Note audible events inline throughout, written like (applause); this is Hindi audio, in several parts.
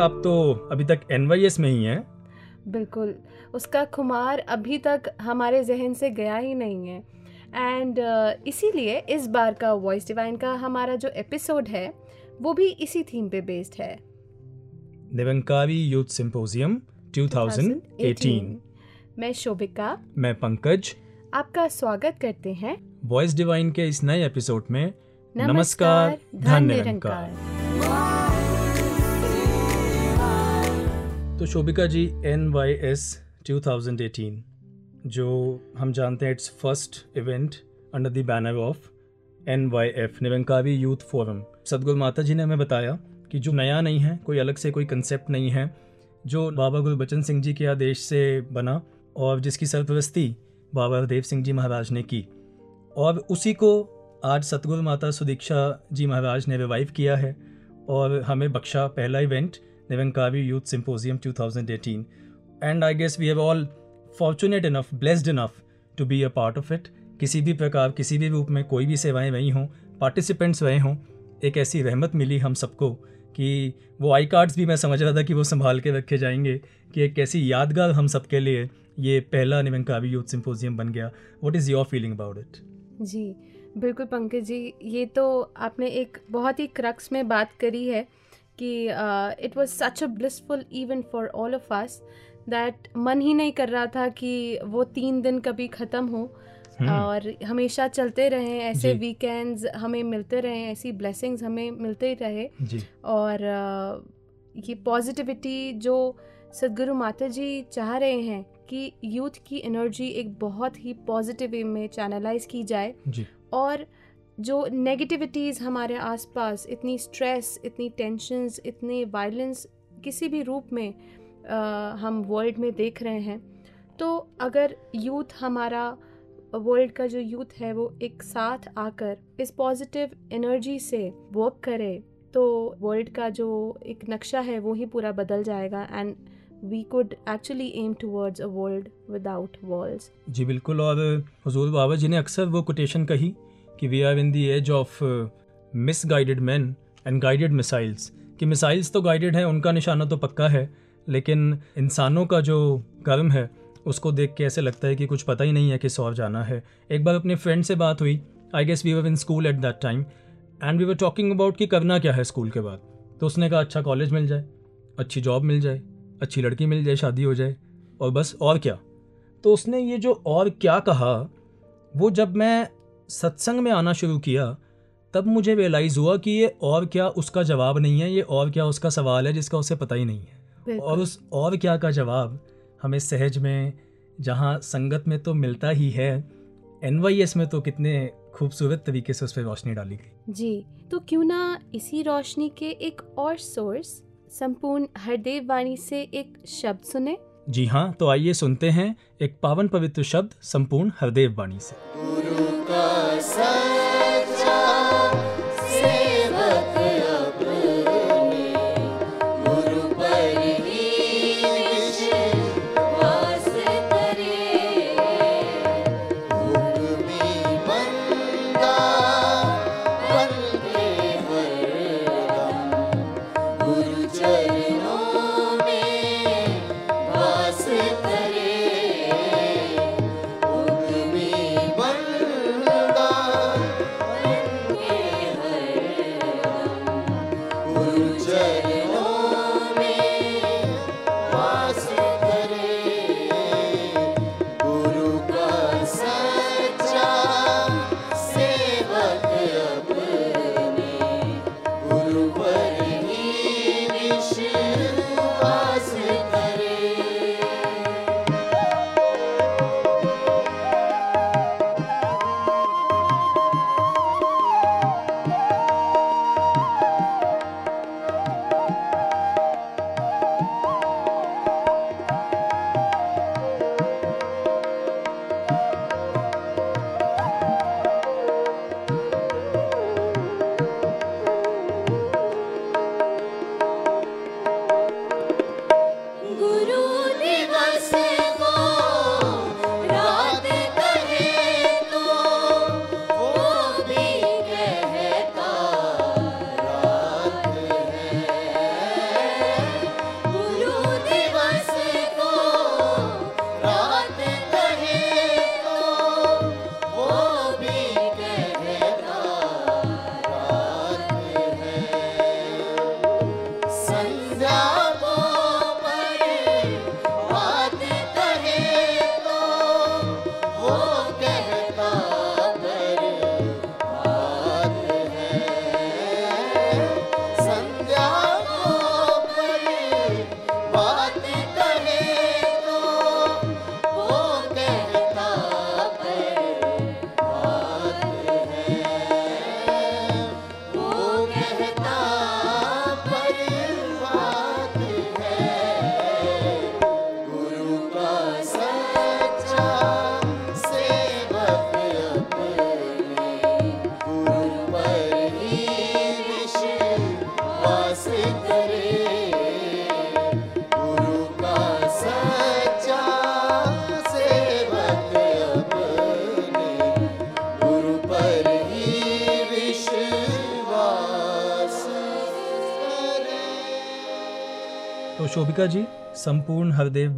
आप तो अभी तक एनवाईएस में ही हैं। बिल्कुल। उसका खुमार अभी तक हमारे जहन से गया ही नहीं है। एंड uh, इसीलिए इस बार का वॉइस डिवाइन का हमारा जो एपिसोड है वो भी इसी थीम पे बेस्ड है। निरंकारी यूथ सिंपोजियम 2018 मैं शोभिका। मैं पंकज। आपका स्वागत करते हैं। वॉइस डिवाइन के इस नए एपिसोड में नमस्कार, धन धन निरंकार तो Shobhika ji N Y S two thousand eighteen जो हम जानते हैं it's first event under the banner of N Y F Nirankari youth forum Sadguru Mata ji ने हमें बताया कि जो नया नहीं है, कोई अलग से कोई कंसेप्ट नहीं है, जो बाबा गुरबचन सिंह जी के आदेश से बना और जिसकी सरपरस्ती बाबा देव सिंह जी महाराज ने की। और उसी को आज सतगुरु माता सुदीक्षा जी महाराज ने रिवाइव किया है और हमें बख्शा पहला event Nirankari youth symposium 2018 and I guess we have all fortunate enough blessed enough to be a part of it किसी भी प्रकार, किसी भी रूप में कोई भी सेवाएँ वही हों पार्टिसिपेंट्स रहे हों, एक ऐसी रहमत मिली हम सबको कि वो आई कार्ड्स भी मैं समझ रहा था कि वो संभाल के रखे जाएँगे, कि एक ऐसी यादगार हम सबके लिए ये पहला निरंकारी यूथ सिंपोजियम बन गया। What is your feeling about it जी, बिल्कुल पंकज जी, ये तो आपने एक बहुत ही क्रक्स में बात करी है। कि it was such a blissful event for all of us that मन ही नहीं कर रहा था कि वो तीन दिन कभी ख़त्म हो। और हमेशा चलते रहें ऐसे वीकेंड्स हमें मिलते रहें ऐसी ब्लेसिंग्स हमें मिलते ही रहे। और अ, ये पॉजिटिविटी जो सदगुरु माता जी चाह रहे हैं कि यूथ की एनर्जी एक बहुत ही पॉजिटिव वे में चैनलाइज की जाए। और जो नेगेटिविटीज़ हमारे आसपास इतनी स्ट्रेस इतनी टेंशन्स इतने वायलेंस किसी भी रूप में अ, हम वर्ल्ड में देख रहे हैं तो अगर यूथ हमारा वर्ल्ड का जो यूथ है वो एक साथ आकर इस पॉजिटिव एनर्जी से वर्क करे तो वर्ल्ड का जो एक नक्शा है वो ही पूरा बदल जाएगा and we could actually aim towards a world without walls जी बिल्कुल और हजूर बाबा जी ने अक्सर वो कोटेशन कही कि we are in the age of misguided man and guided missiles कि मिसाइल्स तो गाइडेड हैं, उनका निशाना तो पक्का है, लेकिन इंसानों का जो कर्म है, उसको देख के ऐसे लगता है कि कुछ पता ही नहीं है किस और जाना है। एक बार अपने फ्रेंड से बात हुई I guess we were in school at that time and we were talking about कि करना क्या है स्कूल के बाद। तो उसने कहा अच्छा कॉलेज मिल जाए, अच्छी जॉब मिल जाए, अच्छी लड़की मिल जाए, शादी हो जाए, और बस, और क्या? तो उसने ये जो और क्या कहा, वो जब मैं सत्संग में आना शुरू किया तब मुझे रियलाइज़ हुआ कि ये और क्या उसका जवाब नहीं है ये और क्या उसका सवाल है जिसका उसे पता ही नहीं है। और उस और क्या का जवाब हमें सहज में जहाँ संगत में तो मिलता ही है एनवाईएस में तो कितने खूबसूरत तरीके से उस पर रोशनी डाली गई। जी तो क्यों ना इसी रोशनी के एक और सोर्स संपूर्ण हरदेव वाणी से एक शब्द सुने? जी हाँ तो आइए सुनते हैं एक पावन पवित्र शब्द संपूर्ण हरदेव वाणी से। शोभिका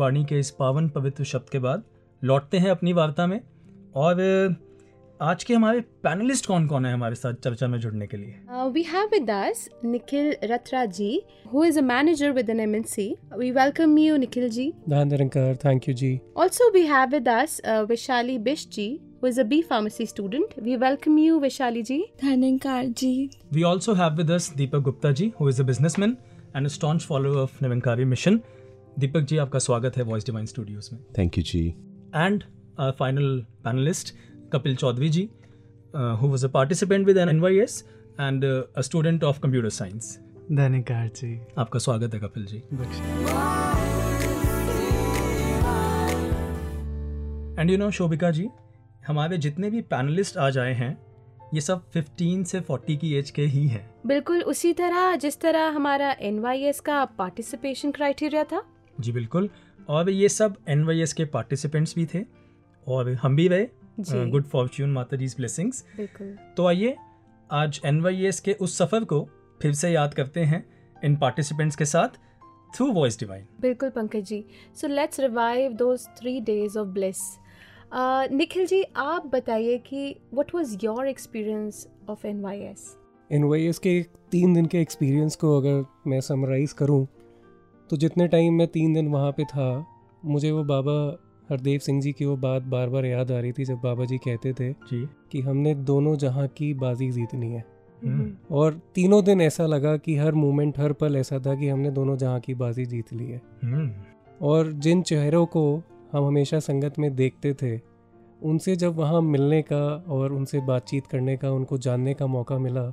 वाणी के इस पावन पवित्र शब्द के बाद लौटते हैं अपनी वार्ता में और आज के हमारे पैनलिस्ट कौन कौन है हमारे साथ चर्चा में जुड़ने के लिए Uh, we have with us Nikhil Ratraji, who is a manager with an MNC. We welcome you, Nikhil ji. Dhan Nirankar, thank you, Ji. Also, we have with us uh, Vishali Bish ji, who is a B pharmacy student. We welcome you, Vishali ji. धनंकार ji We also have with us Deepak Gupta ji, who is a businessman and a staunch follower of Nivankari mission. Deepak ji आपका स्वागत है वॉइस डिवाइन स्टूडियोज में। Thank you ji and final panellist Kapil Chaudhary ji who was a participant with N Y S and student of computer science धन्यकार जी। आपका स्वागत है Kapil ji. And you know Shobhika ji हमारे जितने भी पैनलिस्ट आज आए हैं ये सब 15 से 40 की एज के ही हैं। बिल्कुल उसी तरह जिस तरह हमारा एनवाईएस का पार्टिसिपेशन क्राइटेरिया था जी बिल्कुल। और ये सब NYS के पार्टिसिपेंट्स भी थे और हम भी रहे। गुड फॉर्च्यून माता जी ब्लेसिंग्स तो आइए आज NYS के उस सफ़र को फिर से याद करते हैं इन पार्टिसिपेंट्स के साथ थ्रू वॉइस डिवाइन बिल्कुल Pankaj ji. So let's revive those three days of bliss Nikhil ji आप बताइए कि what was your experience of N in Y के तीन दिन के एक्सपीरियंस को अगर मैं समराइज़ करूँ तो जितने टाइम मैं तीन दिन वहाँ पे था मुझे वो बाबा हरदेव सिंह जी की वो बात बार बार याद आ रही थी जब बाबा जी कहते थे जी। कि हमने दोनों जहाँ की बाजी जीतनी है। हम्म, और तीनों दिन ऐसा लगा कि हर मोमेंट हर पल ऐसा था कि हमने दोनों जहाँ की बाजी जीत ली है। हम्म, और जिन चेहरों को हम हमेशा संगत में देखते थे उनसे जब वहाँ मिलने का और उनसे बातचीत करने का उनको जानने का मौका मिला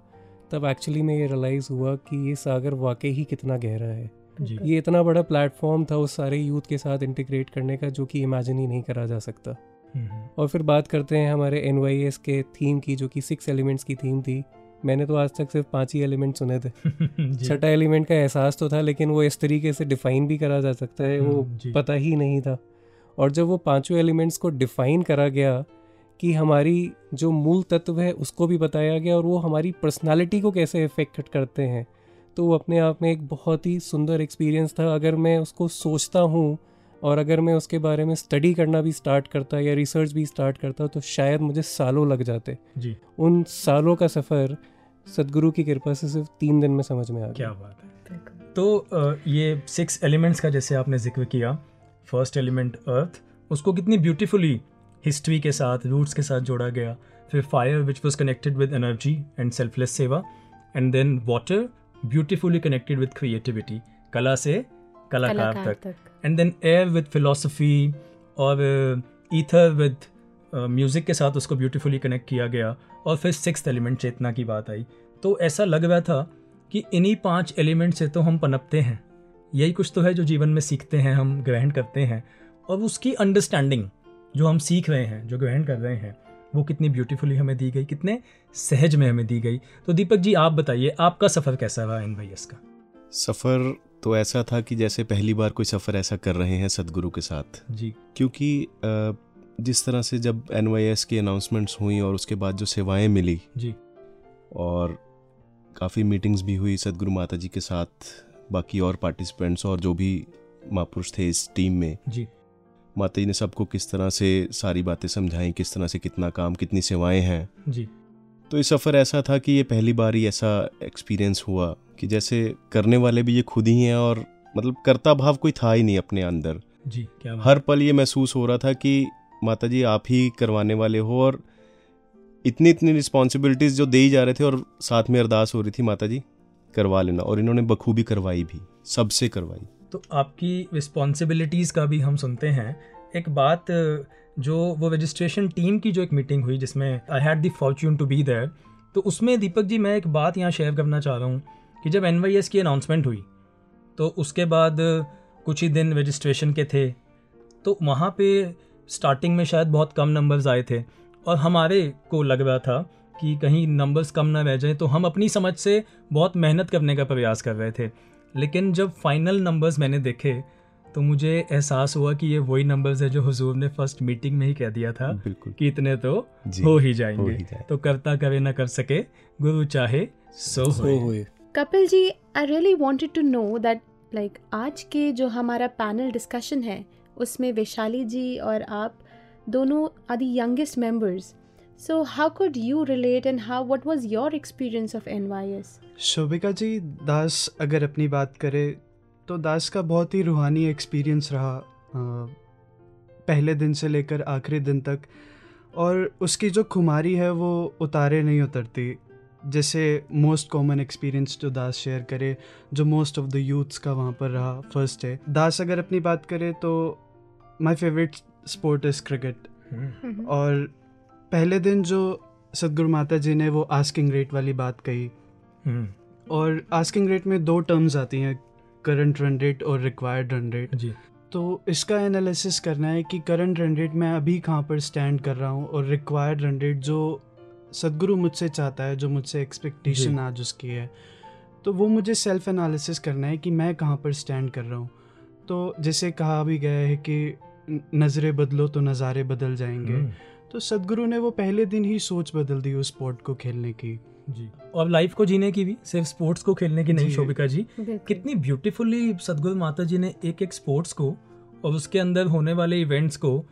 तब एक्चुअली में ये रियलाइज़ हुआ कि ये सागर वाकई ही कितना गहरा है। ये इतना बड़ा प्लेटफॉर्म था उस सारे यूथ के साथ इंटीग्रेट करने का जो कि इमेजिन ही नहीं करा जा सकता। हम्म, और फिर बात करते हैं हमारे एनवाईएस के थीम की जो कि सिक्स एलिमेंट्स की थीम थी। मैंने तो आज तक सिर्फ़ पाँच ही एलिमेंट सुने थे। (laughs) छठा एलिमेंट का एहसास तो था लेकिन वो इस तरीके से डिफाइन भी करा जा सकता है वो हम्म, पता ही नहीं था। और जब वो पाँचों एलिमेंट्स को डिफाइन करा गया कि हमारी जो मूल तत्व है उसको भी बताया गया और वो हमारी पर्सनालिटी को कैसे इफ़ेक्ट करते हैं तो वो अपने आप में एक बहुत ही सुंदर एक्सपीरियंस था। अगर मैं उसको सोचता हूँ और अगर मैं उसके बारे में स्टडी करना भी स्टार्ट करता या रिसर्च भी स्टार्ट करता तो शायद मुझे सालों लग जाते। जी। उन सालों का सफ़र सदगुरु की कृपा से सिर्फ़ तीन दिन में समझ में आ क्या बात है। तो ये सिक्स एलिमेंट्स का जैसे आपने ज़िक्र किया फ़र्स्ट एलिमेंट अर्थ उसको कितनी ब्यूटीफुली हिस्ट्री के साथ रूट्स के साथ जोड़ा गया। फिर fire which was connected with energy and selfless seva and then water beautifully connected with creativity कला से कलाकार तक and then air with philosophy और ईथर विद म्यूज़िक के साथ उसको ब्यूटीफुली कनेक्ट किया गया और फिर सिक्स एलिमेंट चेतना की बात आई तो ऐसा लग रहा था कि इन्हीं पाँच एलिमेंट से तो हम पनपते हैं यही कुछ तो है जो जीवन में सीखते हैं हम ग्रहण करते हैं और उसकी अंडरस्टैंडिंग जो हम सीख रहे हैं जो ग्रहण कर रहे हैं वो कितनी ब्यूटीफुली हमें दी गई कितने सहज में हमें दी गई। तो दीपक जी आप बताइए आपका सफ़र कैसा रहा इन भैया का? सफ़र तो ऐसा था कि जैसे पहली बार कोई सफ़र ऐसा कर रहे हैं सदगुरु के साथ। जी। क्योंकि जिस तरह से जब एन की अनाउंसमेंट्स हुई और उसके बाद जो सेवाएँ मिली जी। और काफ़ी मीटिंग्स भी हुई सदगुरु माता जी के साथ बाकी और पार्टिसिपेंट्स और जो भी महापुरुष थे इस टीम में जी। माता जी ने सबको किस तरह से सारी बातें समझाई किस तरह से कितना काम कितनी सेवाएँ हैं। जी। तो ये सफ़र ऐसा था कि ये पहली बार ही ऐसा एक्सपीरियंस हुआ कि जैसे करने वाले भी ये खुद ही हैं और मतलब कर्ता भाव कोई था ही नहीं अपने अंदर। जी क्या बात। हर पल ये महसूस हो रहा था कि माता जी आप ही करवाने वाले हो और इतनी इतनी रिस्पॉन्सिबिलिटीज़ जो दे ही जा रहे थे और साथ में अरदास हो रही थी माता जी करवा लेना और इन्होंने बखूबी करवाई भी सबसे करवाई। तो आपकी रिस्पॉन्सिबिलिटीज़ का भी हम सुनते हैं। एक बात, जो वो रजिस्ट्रेशन टीम की जो एक मीटिंग हुई जिसमें I had the fortune to be there तो उसमें दीपक जी, मैं एक बात यहाँ शेयर करना चाह रहा हूँ कि जब एन की अनाउंसमेंट हुई तो उसके बाद कुछ ही दिन रजिस्ट्रेशन के थे तो वहाँ पे स्टार्टिंग में शायद बहुत कम नंबर्स आए थे। और हमारे को लग रहा था कि कहीं नंबर्स कम ना रह जाएँ तो हम अपनी समझ से बहुत मेहनत करने का प्रयास कर रहे थे। लेकिन जब फाइनल नंबर्स मैंने देखे तो मुझे एहसास हुआ कि ये वही नंबर्स है जो हुजूर ने फ़र्स्ट मीटिंग में ही कह दिया था कि इतने तो हो ही हो जाएँगे। ही जाए तो करता करे ना कर सके गुरु चाहे सो होए। हुए। Kapil ji, I really wanted to know like आज के जो हमारा पैनल डिस्कशन है उसमें वैशाली जी और आप दोनों are the youngest members so how could you relate and how what was your experience of NYS Shobhika ji Das अगर अपनी बात करें तो दास का बहुत ही रूहानी एक्सपीरियंस रहा पहले दिन से लेकर आखिरी दिन तक। और उसकी जो खुमारी है वो उतारे नहीं उतरती। जैसे मोस्ट कॉमन एक्सपीरियंस जो दास शेयर करे जो मोस्ट ऑफ़ द यूथ्स का वहाँ पर रहा फ़र्स्ट है। दास अगर अपनी बात करे तो my favourite sport is cricket और पहले दिन जो सदगुरु माता जी ने वो आस्किंग रेट वाली बात कही। हम्म, और आस्किंग रेट में दो टर्म्स आती हैं करंट रन रेट और रिक्वायर्ड रन रेट जी। तो इसका एनालिसिस करना है कि करंट रन रेट मैं अभी कहाँ पर स्टैंड कर रहा हूँ और रिक्वायर्ड रन रेट जो सदगुरु मुझसे चाहता है जो मुझसे एक्सपेक्टेशन आज उसकी है तो वो मुझे सेल्फ एनालिसिस करना है कि मैं कहाँ पर स्टैंड कर रहा हूँ। तो जैसे कहा भी गया है कि नज़रें बदलो तो नज़ारे बदल जाएँगे। हम्म, तो सदगुरु ने वो पहले दिन ही सोच बदल दी उस स्पोर्ट को खेलने की। जी। और लाइफ को जीने की भी सिर्फ़ स्पोर्ट्स को खेलने की नहीं शोभिका जी। कितनी ब्यूटीफुली सदगुरु माता जी ने एक एक स्पोर्ट्स को और उसके अंदर होने वाले इवेंट्स को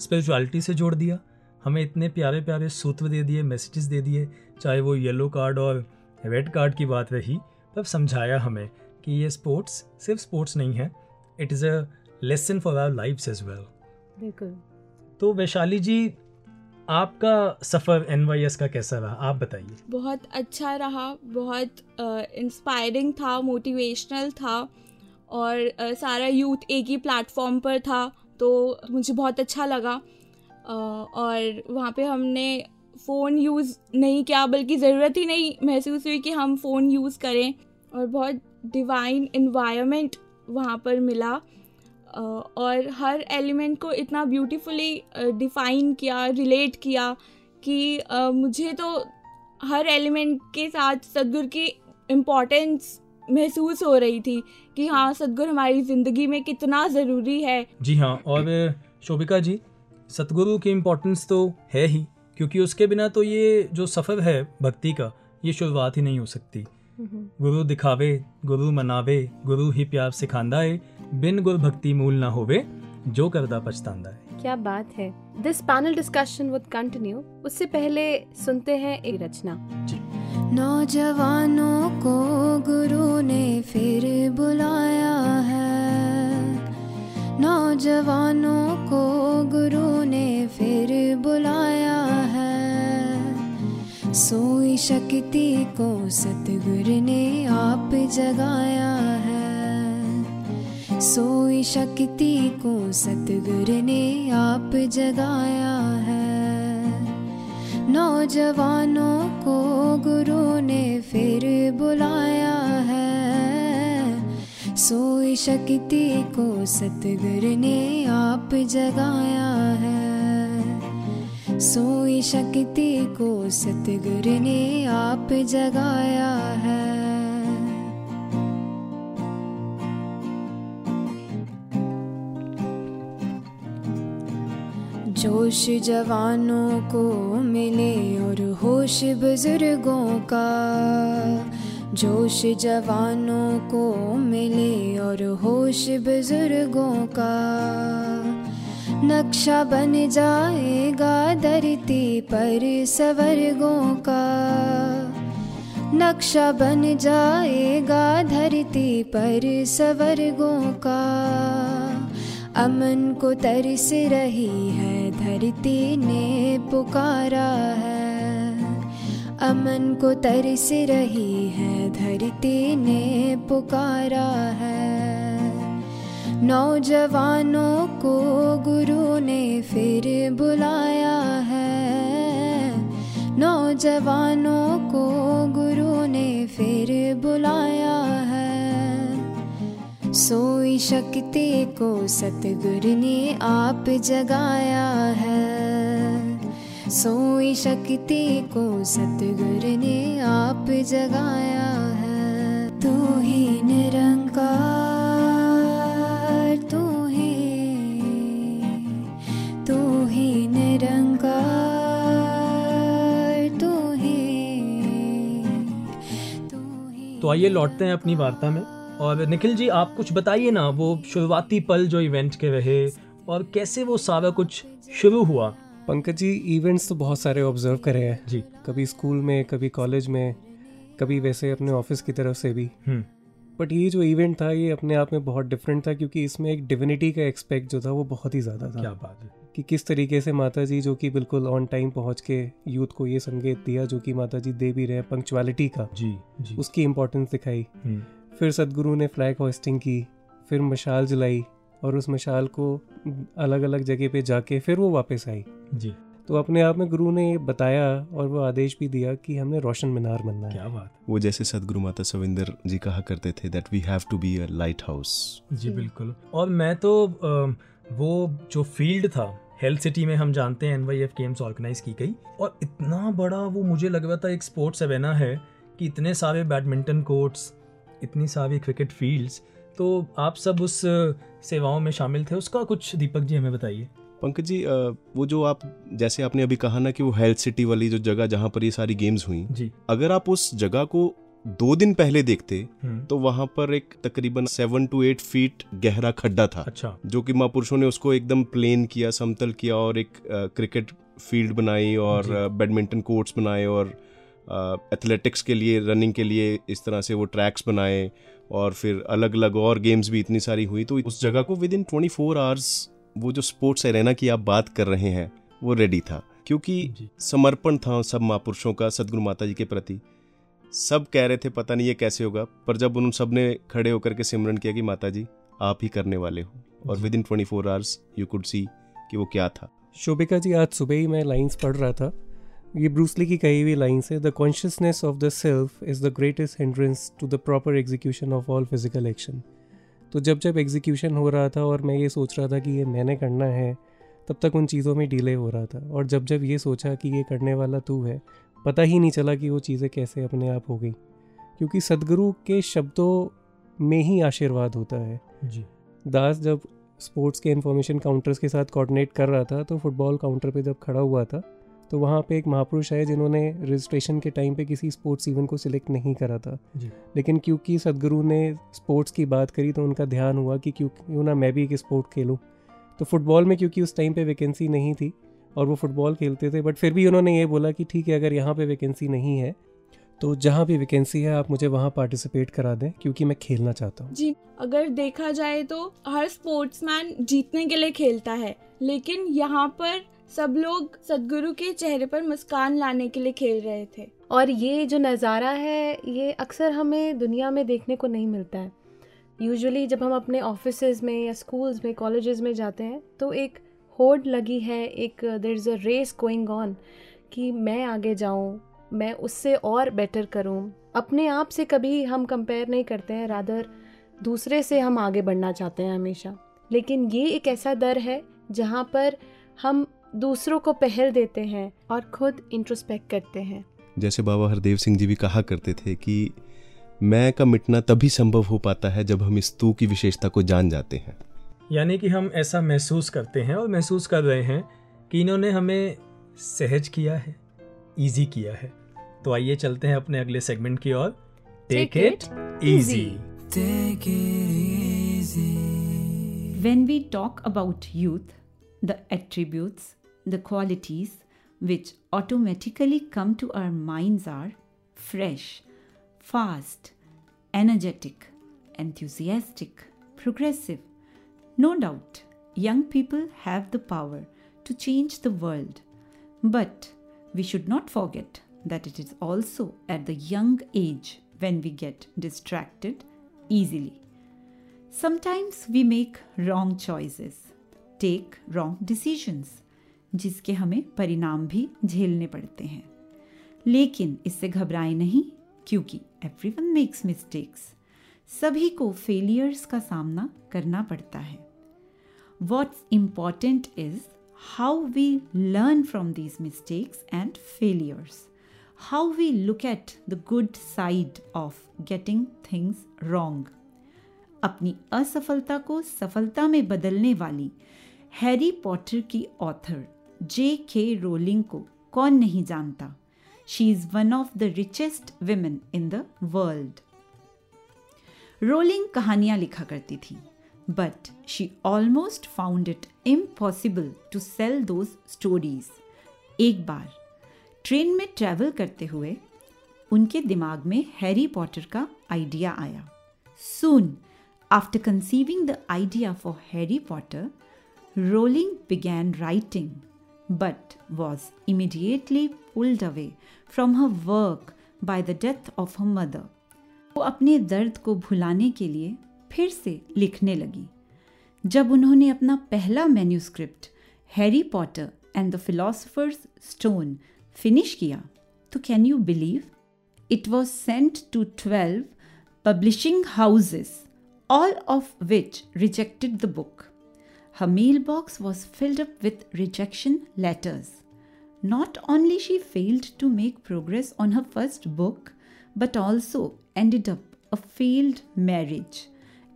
स्पिरिचुअलिटी से जोड़ दिया। हमें इतने प्यारे प्यारे सूत्र दे दिए मैसेजेस दे दिए चाहे वो येलो कार्ड और रेड कार्ड की बात रही तब समझाया हमें कि ये स्पोर्ट्स सिर्फ़ स्पोर्ट्स नहीं है it is a lesson for our life as well बिल्कुल। तो वैशाली जी आपका सफ़र एनवाईएस का कैसा रहा? आप बताइए। बहुत अच्छा रहा बहुत इंस्पायरिंग था मोटिवेशनल था और अ, सारा यूथ एक ही प्लेटफॉर्म पर था तो मुझे बहुत अच्छा लगा। अ, और वहाँ पे हमने फ़ोन यूज़ नहीं किया बल्कि ज़रूरत ही नहीं महसूस हुई कि हम फ़ोन यूज़ करें और बहुत डिवाइन इन्वायरमेंट वहाँ पर मिला। और हर एलिमेंट को इतना ब्यूटीफुली डिफ़ाइन किया रिलेट किया कि मुझे तो हर एलिमेंट के साथ सदगुरु की इम्पोर्टेंस महसूस हो रही थी कि हाँ सदगुरु हमारी ज़िंदगी में कितना ज़रूरी है। जी हाँ और शोभिका जी सतगुरु की इम्पोर्टेंस तो है ही क्योंकि उसके बिना तो ये जो सफ़र है भक्ति का ये शुरुआत ही नहीं हो सकती। हम्म, गुरु दिखावे गुरु मनावे गुरु ही प्यार सिखांदा है बिन गुर भक्ति मूल ना होवे जो करदा पछतांदा है। क्या बात है। This panel discussion would continue उससे पहले सुनते हैं एक रचना। नौजवानों को गुरु ने फिर बुलाया है। नौजवानों को गुरु ने फिर बुलाया है। सोई शक्ति को सतगुरु ने आप जगाया है। सोई शक्ति को सतगुर ने आप जगाया है। नौजवानों को गुरु ने फिर बुलाया है। सोई शक्ति को सतगुर ने आप जगाया है। सोई शक्ति को सतगुर ने आप जगाया है। जोश जवानों को मिले और होश बुज़ुर्गों का। जोश जवानों को मिले और होश बुज़ुर्गों का। नक्शा बन जाएगा धरती पर सवर्गों का। नक्शा बन जाएगा धरती पर सवर्गों का। अमन को तरस रही है, धरती ने पुकारा है। अमन को तरस रही है, धरती ने पुकारा है। नौजवानों को गुरु ने फिर बुलाया है। नौजवानों को गुरु ने फिर बुलाया है। सोई शक्ति को सतगुर ने आप जगाया है। सोई शक्ति को सतगुर ने आप जगाया है। तू ही निरंकार, तू ही तू ही निरंकार, तू ही तू ही तो आइए लौटते हैं अपनी वार्ता में। और निखिल जी आप कुछ बताइए ना वो शुरुआती पल जो इवेंट के रहे और कैसे वो सारा कुछ शुरू हुआ? पंकज जी इवेंट्स तो बहुत सारे ऑब्ज़र्व करे हैं। जी। कभी स्कूल में कभी कॉलेज में कभी वैसे अपने ऑफ़िस की तरफ़ से भी। हम्म। बट ये जो इवेंट था ये अपने आप में बहुत डिफरेंट था क्योंकि इसमें एक डिविनिटी का एक्सपेक्ट जो था वो बहुत ही ज़्यादा था। क्या बात है। कि किस तरीके से माता जी जो कि बिल्कुल ऑन टाइम पहुँच के यूथ को ये संकेत दिया जो कि माता जी दे भी रहे हैं पंक्चुअलिटी का जी जी। उसकी इम्पोर्टेंस दिखाई। हम्म, फिर सदगुरु ने फ्लैग होस्टिंग की फिर मशाल जलाई और उस मशाल को अलग अलग जगह पे जाके फिर वो वापस आई। जी। तो अपने आप में गुरु ने ये बताया और वो आदेश भी दिया कि हमने रोशन मीनार बनना है। क्या बात वो जैसे सदगुरु माता सविंदर जी कहा करते थे that we have to be a lighthouse जी बिल्कुल। और मैं तो वो जो फ़ील्ड था हेल्थ सिटी में हम जानते हैं एन गेम्स ऑर्गेनाइज की गई। और इतना बड़ा वो मुझे लग रहा था एक स्पोर्ट्स एवेना है कि इतने सारे बैडमिंटन कोर्ट्स इतनी सारी क्रिकेट फील्ड्स तो आप सब उस सेवाओं में शामिल थे उसका कुछ दीपक जी हमें बताइए। पंकज जी वो जो आप जैसे आपने अभी कहा ना कि वो हेल्थ सिटी वाली जो जगह जहाँ पर ये सारी गेम्स हुई जी। अगर आप उस जगह को दो दिन पहले देखते तो वहाँ पर एक तकरीबन सेवन टू एट फीट गहरा खड्डा था अच्छा। जो कि महापुरुषों ने उसको एकदम प्लेन किया समतल किया और एक क्रिकेट फ़ील्ड बनाई और बैडमिंटन कोर्ट्स बनाए और एथलेटिक्स के लिए रनिंग के लिए इस तरह से वो ट्रैक्स बनाए और फिर अलग अलग और गेम्स भी इतनी सारी हुई। तो उस जगह को within twenty four hours वो जो स्पोर्ट्स एरेना की आप बात कर रहे हैं वो रेडी था। क्योंकि समर्पण था सब महापुरुषों का सदगुरु माता जी के प्रति। सब कह रहे थे पता नहीं ये कैसे होगा। पर जब उन सबने खड़े होकर के सिमरन किया कि माता जी आप ही करने वाले हो। और within twenty four hours you could see कि वो क्या था। शोभिका जी आज सुबह ही मैं लाइंस पढ़ रहा था। ये ब्रूसली की कही हुई लाइंस है the consciousness of the self is the greatest hindrance to the proper execution of all physical action तो जब जब एग्जीक्यूशन हो रहा था और मैं ये सोच रहा था कि ये मैंने करना है तब तक उन चीज़ों में डिले हो रहा था। और जब जब ये सोचा कि ये करने वाला तू है पता ही नहीं चला कि वो चीज़ें कैसे अपने आप हो गई। क्योंकि सदगुरु के शब्दों में ही आशीर्वाद होता है। जी। दास जब स्पोर्ट्स के इंफॉर्मेशन काउंटर्स के साथ कोऑर्डिनेट कर रहा था तो फुटबॉल काउंटर पे जब खड़ा हुआ था तो वहाँ पे एक महापुरुष है जिन्होंने रजिस्ट्रेशन के टाइम पे किसी स्पोर्ट्स इवेंट को सिलेक्ट नहीं करा था। लेकिन क्योंकि सदगुरु ने स्पोर्ट्स की बात करी तो उनका ध्यान हुआ कि क्यों क्यों ना मैं भी एक स्पोर्ट खेलूँ। तो फुटबॉल में क्योंकि उस टाइम पे वैकेंसी नहीं थी और वो फुटबॉल खेलते थे बट फिर भी उन्होंने ये बोला कि ठीक है अगर यहाँ पे वैकेंसी नहीं है तो जहाँ भी वैकेंसी है आप मुझे वहाँ पार्टिसिपेट करा दें क्योंकि मैं खेलना चाहता हूँ। जी अगर देखा जाए तो हर स्पोर्ट्समैन जीतने के लिए खेलता है लेकिन यहाँ पर सब लोग सदगुरु के चेहरे पर मुस्कान लाने के लिए खेल रहे थे। और ये जो नज़ारा है, ये अक्सर हमें दुनिया में देखने को नहीं मिलता है। यूजुअली जब हम अपने ऑफिसेज में या स्कूल्स में कॉलेजेस में जाते हैं तो एक होड़ लगी है, एक there is a race going on कि मैं आगे जाऊँ, मैं उससे और बेटर करूँ। अपने आप से कभी हम कंपेयर नहीं करते हैं रादर दूसरे से हम आगे बढ़ना चाहते हैं हमेशा। लेकिन ये एक ऐसा दर है जहाँ पर हम दूसरों को पहल देते हैं और खुद इंट्रोस्पेक्ट करते हैं। जैसे बाबा हरदेव सिंह जी भी कहा करते थे कि मैं का मिटना तभी संभव हो पाता है जब हम इस तू की विशेषता को जान जाते हैं। यानी कि हम ऐसा महसूस करते हैं और महसूस कर रहे हैं कि इन्होंने हमें सहज किया है इजी किया है। तो आइए चलते हैं अपने अगले सेगमेंट की ओर। Take Take it it easy easy. When we talk about youth, the attributes, the qualities which automatically come to our minds are fresh, fast, energetic, enthusiastic, progressive. No doubt, young people have the power to change the world. But we should not forget that it is also at the young age when we get distracted easily. Sometimes we make wrong choices, take wrong decisions, जिसके हमें परिणाम भी झेलने पड़ते हैं। लेकिन इससे घबराएँ नहीं, क्योंकि एवरी वन मेक्स मिस्टेक्स सभी को फेलियर्स का सामना करना पड़ता है। What's important is how we learn from these mistakes and failures how we look at the good side of getting things wrong अपनी असफलता को सफलता में बदलने वाली हैरी पॉटर की ऑथर जे के रोलिंग को कौन नहीं जानता? She is one of the richest women in the world Rowling कहानियाँ लिखा करती थी but she almost found it impossible to sell those stories एक बार ट्रेन में ट्रैवल करते हुए, उनके दिमाग में हैरी पॉटर का आइडिया आया। Soon after conceiving the idea for Harry Potter Rowling began writing but was immediately pulled away from her work by the death of her mother. वो अपने दर्द को भुलाने के लिए फिर से लिखने लगी जब उन्होंने अपना पहला manuscript Harry Potter and the philosopher's stone finish किया तो can you believe it was sent to twelve publishing houses all of which rejected the book. Her mailbox was filled up with rejection letters. Not only she failed to make progress on her first book, but also ended up a failed marriage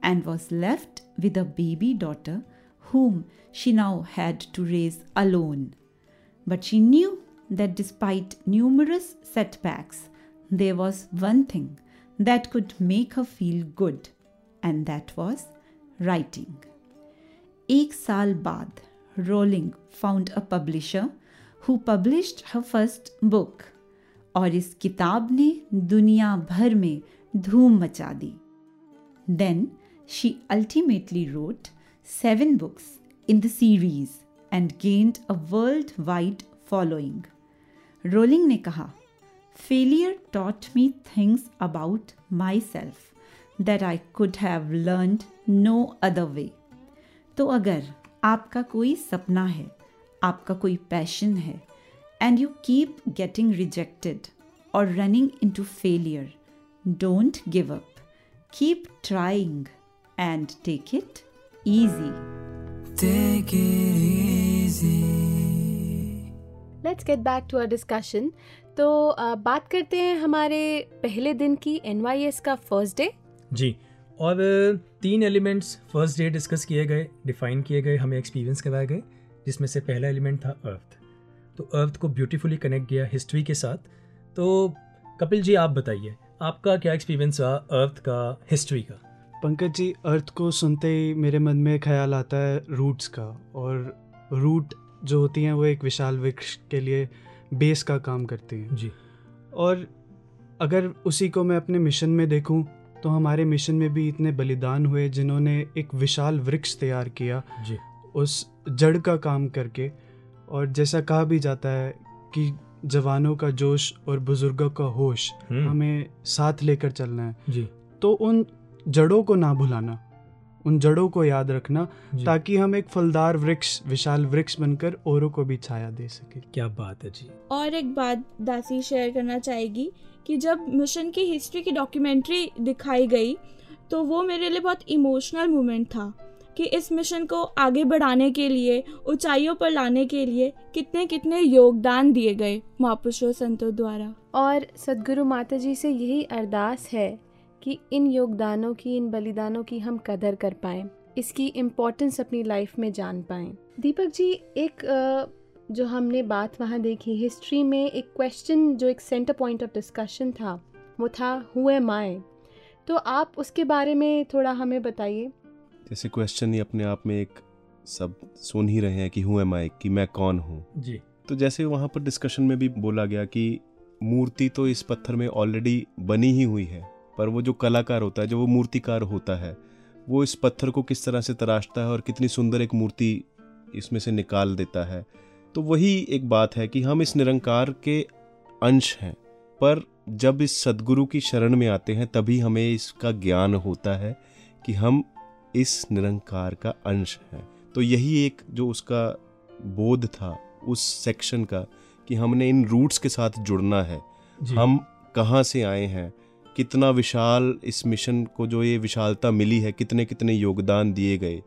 and was left with a baby daughter whom she now had to raise alone. But she knew that despite numerous setbacks, there was one thing that could make her feel good, and that was writing. एक साल बाद Rowling found a publisher who published her first book और इस किताब ने दुनिया भर में धूम मचा दी। Then she ultimately wrote seven books in the series and gained a worldwide following Rowling ने कहा failure taught me things about myself that I could have learned no other way तो अगर आपका कोई सपना है आपका कोई पैशन है and you keep getting rejected और running into failure don't give up keep trying and take it easy Take it easy. Let's get back to our discussion तो अ, बात करते हैं हमारे पहले दिन की एनवाईएस का फ़र्स्ट डे जी और तीन एलिमेंट्स फ़र्स्ट डे डिस्कस किए गए डिफाइन किए गए हमें एक्सपीरियंस करवाए गए जिसमें से पहला एलिमेंट था अर्थ तो अर्थ को ब्यूटीफुली कनेक्ट किया हिस्ट्री के साथ। तो कपिल जी आप बताइए आपका क्या एक्सपीरियंस रहा अर्थ का हिस्ट्री का? पंकज जी अर्थ को सुनते ही मेरे मन में ख्याल आता है रूट्स का। और रूट जो होती हैं वो एक विशाल वृक्ष के लिए बेस का काम करती हैं। जी। और अगर उसी को मैं अपने मिशन में देखूँ तो हमारे मिशन में भी इतने बलिदान हुए जिन्होंने एक विशाल वृक्ष तैयार किया जी। उस जड़ का काम करके। और जैसा कहा भी जाता है कि जवानों का जोश और बुज़ुर्गों का होश हम्म, हमें साथ लेकर चलना है। जी। तो उन जड़ों को ना भुलाना उन जड़ों को याद रखना ताकि हम एक फलदार वृक्ष विशाल वृक्ष बनकर औरों को भी छाया दे सके। क्या बात है जी। और एक बात दासी शेयर करना चाहेगी कि जब मिशन की हिस्ट्री की डॉक्यूमेंट्री दिखाई गई तो वो मेरे लिए बहुत इमोशनल मोमेंट था कि इस मिशन को आगे बढ़ाने के लिए ऊंचाइयों पर लाने के लिए कितने कितने योगदान दिए गए महापुरुषों संतों द्वारा। और सदगुरु माता जी से यही अरदास है कि इन योगदानों की इन बलिदानों की हम कदर कर पाएँ इसकी इम्पोर्टेंस अपनी लाइफ में जान पाएँ। दीपक जी एक अ, जो हमने बात वहाँ देखी हिस्ट्री में एक क्वेश्चन जो एक सेंटर पॉइंट ऑफ़ डिस्कशन था वो था हु एम आई तो आप उसके बारे में थोड़ा हमें बताइए। जैसे क्वेश्चन ही अपने आप में एक सब सुन ही रहे हैं कि हूँ एम आई कि मैं कौन हूँ। जी। तो जैसे वहाँ पर डिस्कशन में भी बोला गया कि मूर्ति तो इस पत्थर में ऑलरेडी बनी ही हुई है पर वो जो कलाकार होता है जो वो मूर्तिकार होता है वो इस पत्थर को किस तरह से तराशता है और कितनी सुंदर एक मूर्ति इसमें से निकाल देता है तो वही एक बात है कि हम इस निरंकार के अंश हैं पर जब इस सदगुरु की शरण में आते हैं तभी हमें इसका ज्ञान होता है कि हम इस निरंकार का अंश हैं। तो यही एक जो उसका बोध था उस सेक्शन का कि हमने इन रूट्स के साथ जुड़ना है। हम कहाँ से आए हैं? कितना विशाल इस मिशन को जो ये विशालता मिली है कितने कितने योगदान दिए गए?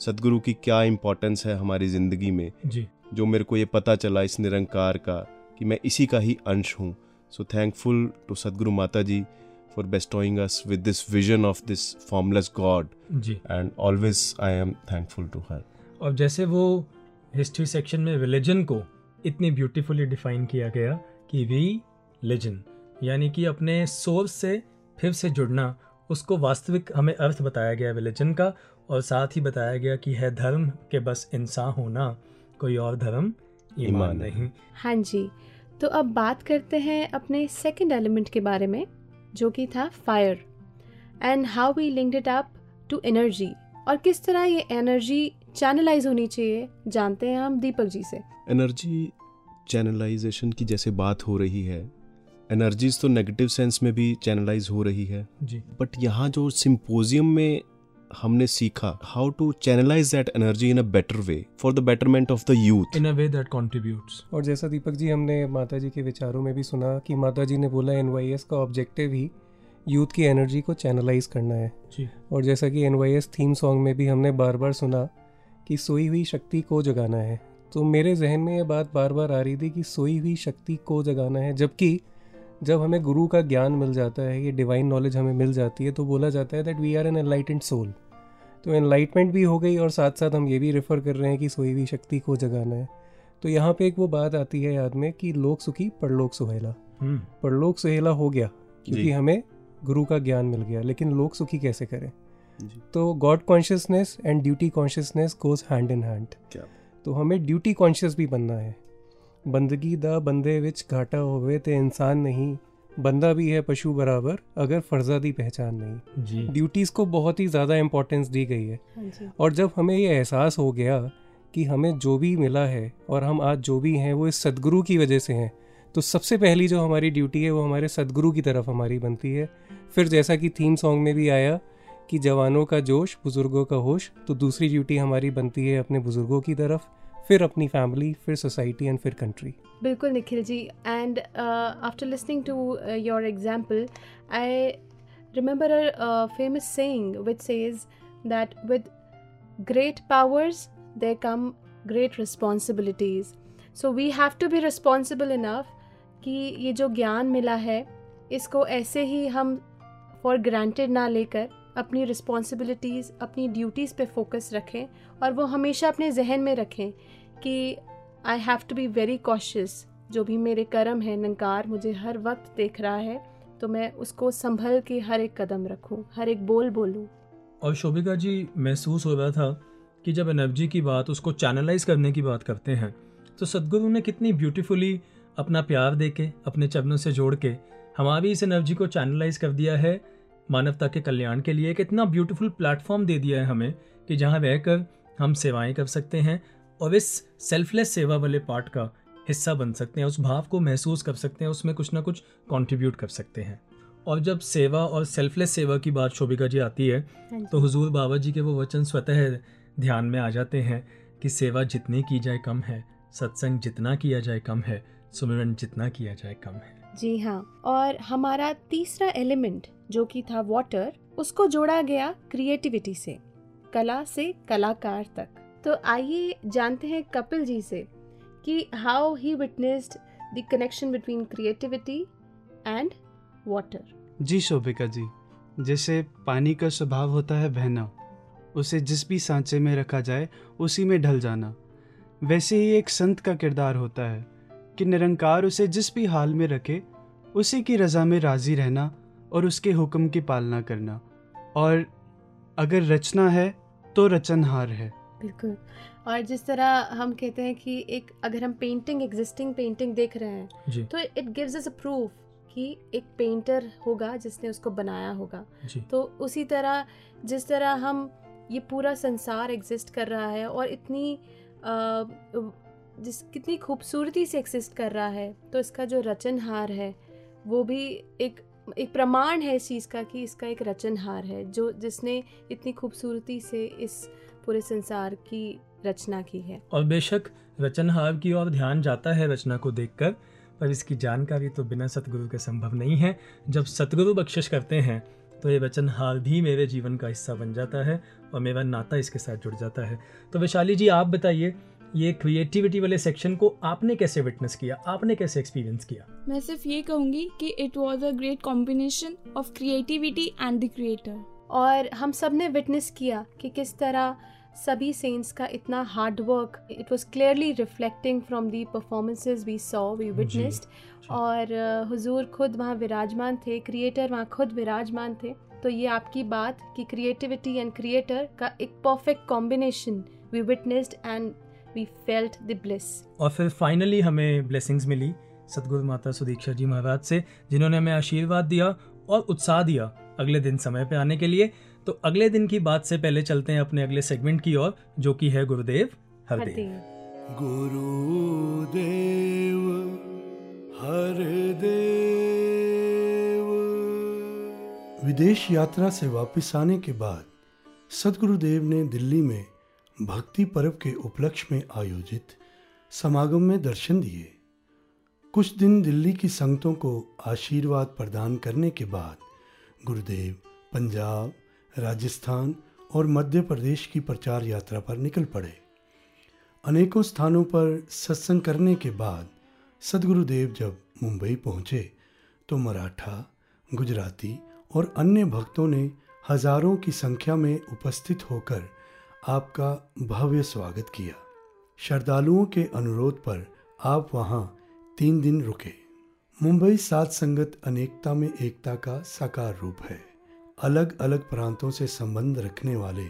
सदगुरु की क्या इम्पोर्टेंस है हमारी ज़िंदगी में? जी। जो मेरे को ये पता चला इस निरंकार का कि मैं इसी का ही अंश हूँ। सो thankful to Sadguru Mata ji for bestowing us with this vision of this formless God ji. And always I am thankful to her और जैसे वो हिस्ट्री सेक्शन में रिलीजन को इतनी ब्यूटीफुली डिफाइन किया गया कि वी लिजन यानी कि अपने सोर्स से फिर से जुड़ना उसको वास्तविक हमें अर्थ बताया गया रिलीजन का और साथ ही बताया गया कि है धर्म के बस इंसान होना। कोई और धर्म ईमान नहीं। हाँ। जी तो अब बात करते हैं अपने सेकंड एलिमेंट के बारे में जो कि था fire and how we linked it up to energy और किस तरह ये एनर्जी चैनलाइज होनी चाहिए जानते हैं हम दीपक जी से। एनर्जी चैनलाइजेशन की जैसे बात हो रही है एनर्जीज तो नेगेटिव सेंस में भी चैनलाइज हो रही है। जी। बट यहाँ जो सिंपोजियम में हमने सीखा how to channelise that energy in a better way for the betterment of the youth in a way that contributes और जैसा दीपक जी हमने माता जी के विचारों में भी सुना कि माता जी ने बोला एन का ऑब्जेक्टिव ही यूथ की एनर्जी को चैनलाइज करना है. जी। और जैसा कि एन थीम सॉन्ग में भी हमने बार बार सुना कि सोई हुई शक्ति को जगाना है। तो मेरे जहन में ये बात बार बार आ रही थी कि सोई हुई शक्ति को जगाना है जबकि जब हमें गुरु का ज्ञान मिल जाता है ये डिवाइन नॉलेज हमें मिल जाती है तो बोला जाता है that we are an enlightened soul तो एनलाइटमेंट भी हो गई और साथ साथ हम ये भी रेफर कर रहे हैं कि सोई हुई शक्ति को जगाना है। तो यहाँ पे एक वो बात आती है याद में कि लोक सुखी परलोक सुहेला। हम्म। परलोक सुहेला हो गया क्योंकि हमें गुरु का ज्ञान मिल गया लेकिन लोक सुखी कैसे करें? जी। तो God consciousness and duty consciousness goes hand in hand तो हमें ड्यूटी कॉन्शियस भी बनना है। बंदगी दा बंदे विच घाटा होवे ते इंसान नहीं बंदा भी है पशु बराबर अगर फर्जा दी पहचान नहीं। जी। ड्यूटीज़ को बहुत ही ज़्यादा इम्पोर्टेंस दी गई है। हाँ और जब हमें ये एहसास हो गया कि हमें जो भी मिला है और हम आज जो भी हैं वो इस सदगुरु की वजह से हैं तो सबसे पहली जो हमारी ड्यूटी है वो हमारे सदगुरु की तरफ़ हमारी बनती है। फिर जैसा कि थीम सॉन्ग में भी आया कि जवानों का जोश बुज़ुर्गों का होश तो दूसरी ड्यूटी हमारी बनती है अपने बुज़ुर्गों की तरफ़ फिर अपनी फैमिली फिर सोसाइटी एंड फिर कंट्री बिल्कुल Nikhil ji and after listening to your example I remember a famous saying which says that with great powers, there come great responsibilities. So, we have to be responsible enough कि ये जो ज्ञान मिला है, इसको ऐसे ही हम फॉर ग्रांटेड ना लेकर अपनी रिस्पॉन्सिबिलिटीज़ अपनी ड्यूटीज़ पे फोकस रखें और वो हमेशा अपने जहन में रखें कि I have to be very cautious जो भी मेरे कर्म है, नंकार मुझे हर वक्त देख रहा है तो मैं उसको संभल के हर एक कदम रखूँ, हर एक बोल बोलूँ। और शोभिका जी, महसूस हो रहा था कि जब एनर्जी की बात, उसको चैनलाइज करने की बात करते हैं तो सदगुरु ने कितनी ब्यूटीफुली अपना प्यार दे के अपने चरणों से जोड़ के, हमारी इस एनर्जी को चैनलाइज कर दिया है, मानवता के कल्याण के लिए एक इतना ब्यूटीफुल प्लेटफॉर्म दे दिया है हमें, कि जहाँ रहकर हम सेवाएँ कर सकते हैं और इस सेल्फलेस सेवा वाले पार्ट का हिस्सा बन सकते हैं उस भाव को महसूस कर सकते हैं उसमें कुछ ना कुछ कंट्रीब्यूट कर सकते हैं। और जब सेवा और सेल्फलेस सेवा की बात शोभिका जी आती है तो हुजूर बाबा जी के वो वचन स्वतः ध्यान में आ जाते हैं कि सेवा जितनी की जाए कम है सत्संग जितना किया जाए कम है सुमिरन जितना किया जाए कम है। जी हाँ और हमारा तीसरा एलिमेंट जो कि था वाटर उसको जोड़ा गया क्रिएटिविटी से कला से कलाकार तक। तो आइए जानते हैं कपिल जी से कि how he witnessed the connection between creativity and water जी शोभिका जी, जैसे पानी का स्वभाव होता है बहना, उसे जिस भी सांचे में रखा जाए, उसी में ढल जाना। वैसे ही एक संत का किरदार होता है कि निरंकार उसे जिस भी हाल में रखे, उसी की रज़ा में राज़ी रहना और उसके हुक्म की पालना करना। और अगर रचना है तो रचनहार है। बिल्कुल। और जिस तरह हम कहते हैं कि एक अगर हम पेंटिंग एग्जिस्टिंग पेंटिंग देख रहे हैं तो it gives us a proof कि एक पेंटर होगा जिसने उसको बनाया होगा। तो उसी तरह जिस तरह हम ये पूरा संसार एग्जिस्ट कर रहा है और इतनी अ, जिस कितनी खूबसूरती से एग्जिस्ट कर रहा है तो इसका जो रचनहार है वो भी एक एक प्रमाण है इस चीज़ का कि इसका एक रचनहार है जो जिसने इतनी खूबसूरती से इस पूरे संसार की रचना की है। और बेशक रचनहार की ओर ध्यान जाता है रचना को देखकर पर इसकी जानकारी तो बिना सतगुरु के संभव नहीं है। जब सतगुरु बख्शिश करते हैं तो ये रचनहार भी मेरे जीवन का हिस्सा बन जाता है और मेरा नाता इसके साथ जुड़ जाता है। तो वैशाली जी आप बताइए ये क्रिएटिविटी वाले सेक्शन को आपने कैसे विटनेस किया? आपने कैसे एक्सपीरियंस किया? मैं सिर्फ़ ये कहूँगी कि it was a great combination of creativity and the creator और हम सबने विटनेस किया कि किस तरह सभी सेंट्स का इतना hard work it was clearly reflecting from the performances we saw we witnessed और अ, हुजूर खुद वहाँ विराजमान थे क्रिएटर वहाँ खुद विराजमान थे। तो ये आपकी बात कि क्रिएटिविटी एंड क्रिएटर का एक perfect combination we witnessed and we felt the bliss और फिर फाइनली हमें ब्लेसिंग्स मिली सदगुरु माता सुदीक्षा जी महाराज से जिन्होंने हमें आशीर्वाद दिया और उत्साह दिया अगले दिन समय पे आने के लिए। तो अगले दिन की बात से पहले चलते हैं अपने अगले सेगमेंट की ओर जो कि है गुरुदेव हरदेव। गुरुदेव हरदेव। विदेश यात्रा से वापस आने के बाद सदगुरुदेव ने दिल्ली में भक्ति पर्व के उपलक्ष्य में आयोजित समागम में दर्शन दिए। कुछ दिन दिल्ली की संगतों को आशीर्वाद प्रदान करने के बाद गुरुदेव पंजाब राजस्थान और मध्य प्रदेश की प्रचार यात्रा पर निकल पड़े। अनेकों स्थानों पर सत्संग करने के बाद सदगुरुदेव जब मुंबई पहुँचे तो मराठा, गुजराती और अन्य भक्तों ने हज़ारों की संख्या में उपस्थित होकर आपका भव्य स्वागत किया। श्रद्धालुओं के अनुरोध पर आप वहाँ तीन दिन रुके। मुंबई सात संगत अनेकता में एकता का साकार रूप है। अलग अलग प्रांतों से संबंध रखने वाले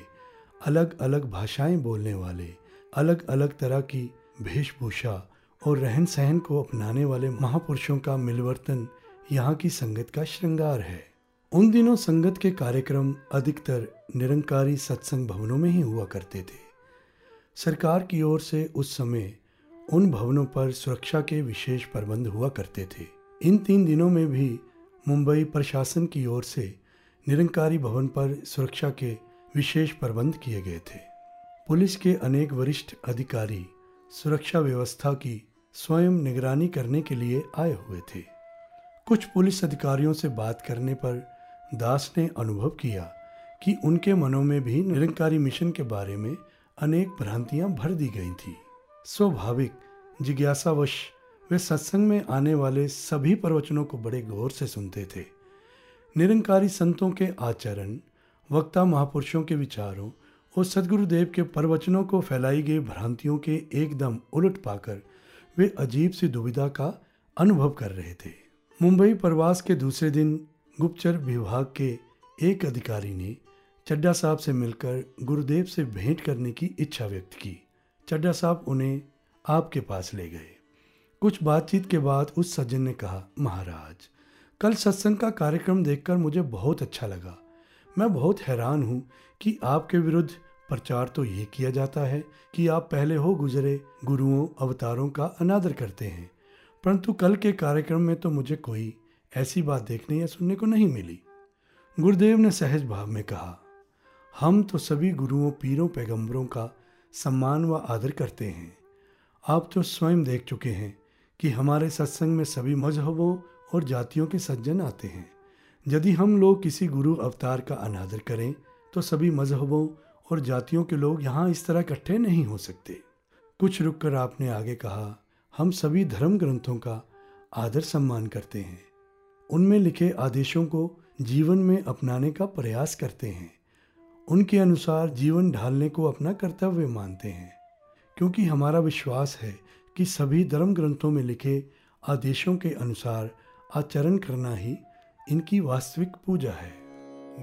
अलग अलग भाषाएँ बोलने वाले अलग अलग तरह की वेशभूषा और रहन सहन को अपनाने वाले महापुरुषों का मिलवर्तन यहाँ की संगत का श्रृंगार है। उन दिनों संगत के कार्यक्रम अधिकतर निरंकारी सत्संग भवनों में ही हुआ करते थे। सरकार की ओर से उस समय उन भवनों पर सुरक्षा के विशेष प्रबंध हुआ करते थे। इन तीन दिनों में भी मुंबई प्रशासन की ओर से निरंकारी भवन पर सुरक्षा के विशेष प्रबंध किए गए थे। पुलिस के अनेक वरिष्ठ अधिकारी सुरक्षा व्यवस्था की स्वयं निगरानी करने के लिए आए हुए थे। कुछ पुलिस अधिकारियों से बात करने पर दास ने अनुभव किया कि उनके मनों में भी निरंकारी मिशन के बारे में अनेक भ्रांतियाँ भर दी गई थी। स्वाभाविक, जिज्ञासावश, वे सत्संग में आने वाले सभी प्रवचनों को बड़े गौर से सुनते थे। निरंकारी संतों के आचरण, वक्ता महापुरुषों के विचारों और सदगुरुदेव के प्रवचनों को फैलाई गई भ्रांतियों के एकदम उलट पाकर वे अजीब सी दुविधा का अनुभव कर रहे थे। मुंबई प्रवास के दूसरे दिन गुप्तचर विभाग के एक अधिकारी ने चड्डा साहब से मिलकर गुरुदेव से भेंट करने की इच्छा व्यक्त की। चड्डा साहब उन्हें आपके पास ले गए। कुछ बातचीत के बाद उस सज्जन ने कहा, महाराज कल सत्संग का कार्यक्रम देखकर मुझे बहुत अच्छा लगा। मैं बहुत हैरान हूँ कि आपके विरुद्ध प्रचार तो ये किया जाता है कि आप पहले हो गुजरे गुरुओं, अवतारों का अनादर करते हैं। परंतु कल के कार्यक्रम में तो मुझे कोई ऐसी बात देखने या सुनने को नहीं मिली। गुरुदेव ने सहज भाव में कहा, हम तो सभी गुरुओं, पीरों, पैगंबरों का सम्मान व आदर करते हैं। आप तो स्वयं देख चुके हैं कि हमारे सत्संग में सभी मजहबों और जातियों के सज्जन आते हैं। यदि हम लोग किसी गुरु अवतार का अनादर करें तो सभी मजहबों और जातियों के लोग यहाँ इस तरह इकट्ठे नहीं हो सकते। कुछ रुक कर आपने आगे कहा, हम सभी धर्म ग्रंथों का आदर सम्मान करते हैं। उनमें लिखे आदेशों को जीवन में अपनाने का प्रयास करते हैं। उनके अनुसार जीवन ढालने को अपना कर्तव्य मानते हैं। क्योंकि हमारा विश्वास है कि सभी धर्म ग्रंथों में लिखे आदेशों के अनुसार आचरण करना ही इनकी वास्तविक पूजा है।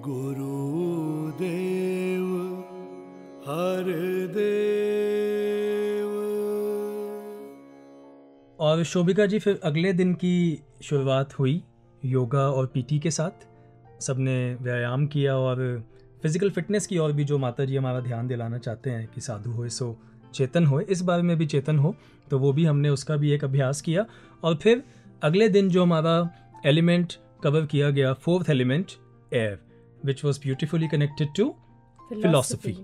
गुरुदेव हर देव। और शोभिका जी फिर अगले दिन की शुरुआत हुई योगा और पीटी के साथ। सबने व्यायाम किया और फ़िज़िकल फिटनेस की और भी जो माता जी हमारा ध्यान दिलाना चाहते हैं कि साधु होए सो चेतन होए। इस बारे में भी चेतन हो तो वो भी हमने उसका भी एक अभ्यास किया। और फिर अगले दिन जो हमारा एलिमेंट कवर किया गया fourth element air which was beautifully connected to philosophy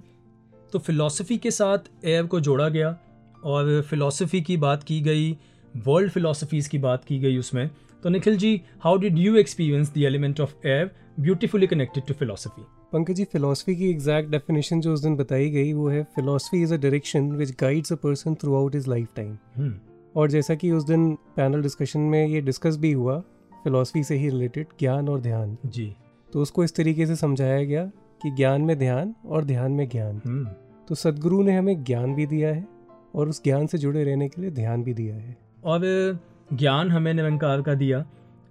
तो फिलोसफी के साथ एयर को जोड़ा गया और फिलोसफी की बात की गई वर्ल्ड फिलॉसफीज़ की बात की गई उसमें। तो Nikhil ji how did you experience the element of air beautifully connected to philosophy Pankaj ji philosophy की एग्जैक्ट डेफिनेशन जो उस दिन बताई गई वो है philosophy is a direction which guides a person throughout is lifetime और जैसा कि उस दिन पैनल डिस्कशन में ये डिस्कस भी हुआ फिलॉसफी से ही रिलेटेड ज्ञान और ध्यान। जी। तो उसको इस तरीके से समझाया गया कि ज्ञान में ध्यान और ध्यान में ज्ञान। हम्म। तो सदगुरु ने हमें ज्ञान भी दिया है और उस ज्ञान से जुड़े रहने के लिए ध्यान भी दिया है। और ज्ञान हमें निरंकार का दिया।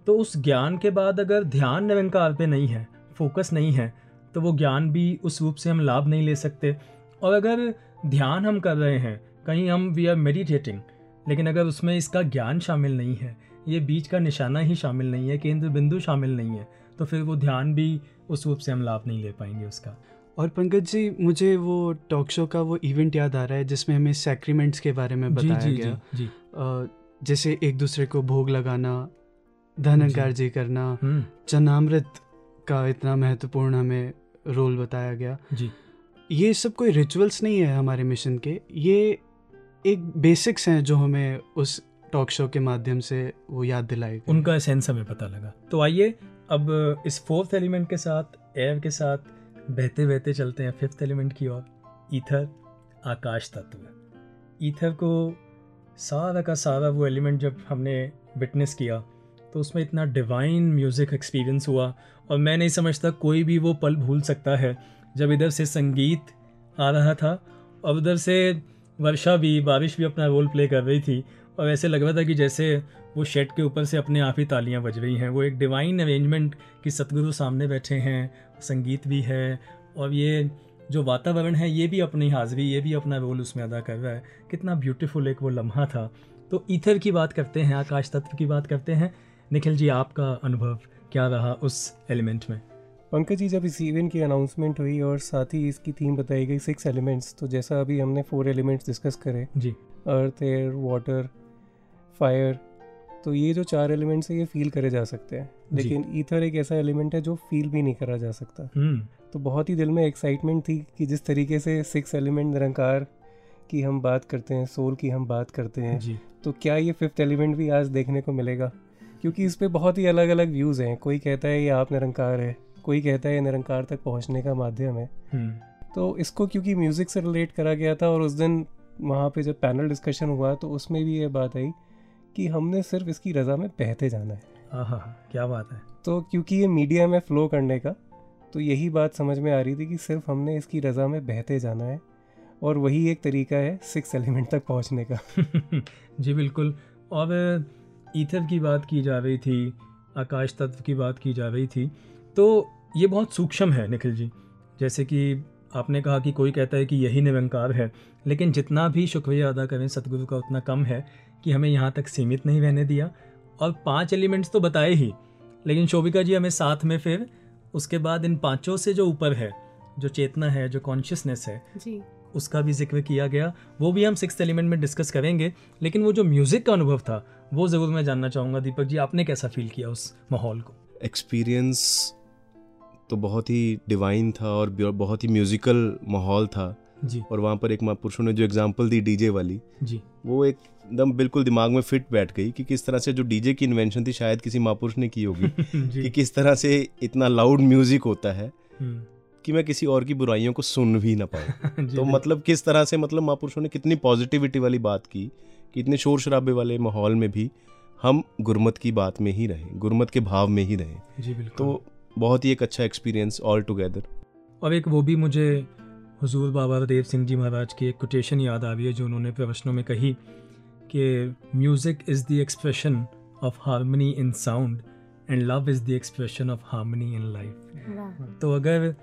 तो उस ज्ञान के बाद अगर ध्यान निरंकार पे नहीं है फोकस नहीं है तो वो ज्ञान भी उस रूप से हम लाभ नहीं ले सकते। और अगर ध्यान हम कर रहे हैं कहीं हम वी आर मेडिटेटिंग लेकिन अगर उसमें इसका ज्ञान शामिल नहीं है ये बीच का निशाना ही शामिल नहीं है केंद्र बिंदु शामिल नहीं है तो फिर वो ध्यान भी उस रूप से हम लाभ नहीं ले पाएँगे उसका। और पंकज जी मुझे वो टॉक शो का वो इवेंट याद आ रहा है जिसमें हमें सैक्रीमेंट्स के बारे में बताया जी, जी, गया। जी, जी. जैसे एक दूसरे को भोग लगाना धन अंकार जी करना हम्म, चनामृत का इतना महत्वपूर्ण हमें रोल बताया गया। जी। ये सब कोई रिचुअल्स नहीं है हमारे मिशन के ये एक बेसिक्स हैं जो हमें उस टॉक शो के माध्यम से वो याद दिलाए उनका एसेंस हमें पता लगा। तो आइए, अब, इस फोर्थ एलिमेंट के साथ एयर के साथ बहते बहते चलते हैं फिफ्थ एलिमेंट की ओर। ईथर आकाश तत्व। ईथर को सारा का सारा वो एलिमेंट जब हमने विटनेस किया तो उसमें इतना डिवाइन म्यूज़िक एक्सपीरियंस हुआ, और मैं नहीं समझता कोई भी वो पल भूल सकता है। जब इधर से संगीत आ रहा था और उधर से वर्षा भी, बारिश भी अपना रोल प्ले कर रही थी। और ऐसे लग रहा था कि जैसे वो शेड के ऊपर से अपने आप ही तालियाँ बज रही हैं। वो एक डिवाइन अरेंजमेंट कि सतगुरु सामने बैठे हैं, संगीत भी है, और ये जो वातावरण है, ये भी अपनी हाजिरी, ये भी अपना रोल उसमें अदा कर रहा है। कितना ब्यूटीफुल एक वो लम्हा था। तो ईथर की बात करते हैं, आकाश तत्व की बात करते हैं। निखिल जी, आपका अनुभव क्या रहा उस एलिमेंट में? पंकज जी जब इस इवेंट की अनाउंसमेंट हुई और साथ ही इसकी थीम बताई गई सिक्स एलिमेंट्स तो जैसा अभी हमने फोर एलिमेंट्स डिस्कस करे जी। अर्थ एयर वाटर फायर तो ये जो चार एलिमेंट्स है ये फील करे जा सकते हैं। लेकिन ईथर एक ऐसा एलिमेंट है जो फील भी नहीं करा जा सकता। हम्म। तो बहुत ही दिल में एक्साइटमेंट थी कि जिस तरीके से सिक्स एलिमेंट निरंकार की हम बात करते हैं सोल की हम बात करते हैं जी। तो क्या ये फिफ्थ एलिमेंट भी आज देखने को मिलेगा? क्योंकि इस पर बहुत ही अलग अलग व्यूज़ हैं। कोई कहता है ये आप निरंकार है। कोई कहता है निरंकार तक पहुँचने का माध्यम है। हम्म। तो इसको क्योंकि म्यूज़िक से रिलेट करा गया था और उस दिन वहाँ पे जब पैनल डिस्कशन हुआ तो उसमें भी ये बात आई कि हमने सिर्फ़ इसकी रज़ा में बहते जाना है। हाँ क्या बात है। तो क्योंकि ये मीडिया में फ्लो करने का तो यही बात समझ में आ रही थी कि सिर्फ़ हमने इसकी रज़ा में बहते जाना है और वही एक तरीका है सिक्स एलिमेंट तक पहुँचने का। (laughs) जी बिल्कुल। और ईथर की बात की जा रही थी आकाश तत्व की बात की जा रही थी तो ये बहुत सूक्ष्म है निखिल जी। जैसे कि आपने कहा कि कोई कहता है कि यही निरंकार है लेकिन जितना भी शुक्रिया अदा करें सतगुरु का उतना कम है कि हमें यहाँ तक सीमित नहीं रहने दिया। और पाँच एलिमेंट्स तो बताए ही लेकिन शोभिका जी हमें साथ में फिर उसके बाद इन पाँचों से जो ऊपर है जो चेतना है जो कॉन्शियसनेस है जी। उसका भी ज़िक्र किया गया। वो भी हम सिक्स एलिमेंट में डिस्कस करेंगे लेकिन वो जो म्यूज़िक का अनुभव था वो ज़रूर मैं जानना चाहूँगा दीपक जी आपने कैसा फील किया उस माहौल को? एक्सपीरियंस तो बहुत ही डिवाइन था और बहुत ही म्यूजिकल माहौल था। जी। और वहाँ पर एक महापुरुषों ने जो एग्जांपल दी डीजे वाली जी। वो एकदम बिल्कुल दिमाग में फिट बैठ गई कि किस तरह से जो डीजे की इन्वेंशन थी शायद किसी महापुरुष ने की होगी। (laughs) कि किस तरह से इतना लाउड म्यूज़िक होता है हम्म, कि मैं किसी और की बुराइयों को सुन भी ना पाऊँ। (laughs) तो मतलब किस तरह से मतलब महापुरुषों ने कितनी पॉजिटिविटी वाली बात की कि इतने शोर शराबे वाले माहौल में भी हम गुरमत की बात में ही रहें गुरमत के भाव में ही रहें। जी बिल्कुल। तो बहुत ही एक अच्छा एक्सपीरियंस ऑल टुगेदर और एक वो भी मुझे हुजूर बाबा देव सिंह जी महाराज की एक कोटेशन याद आ रही है जो उन्होंने प्रवचनों में कही कि music is the expression of harmony in sound and love is the expression of harmony in life तो अगर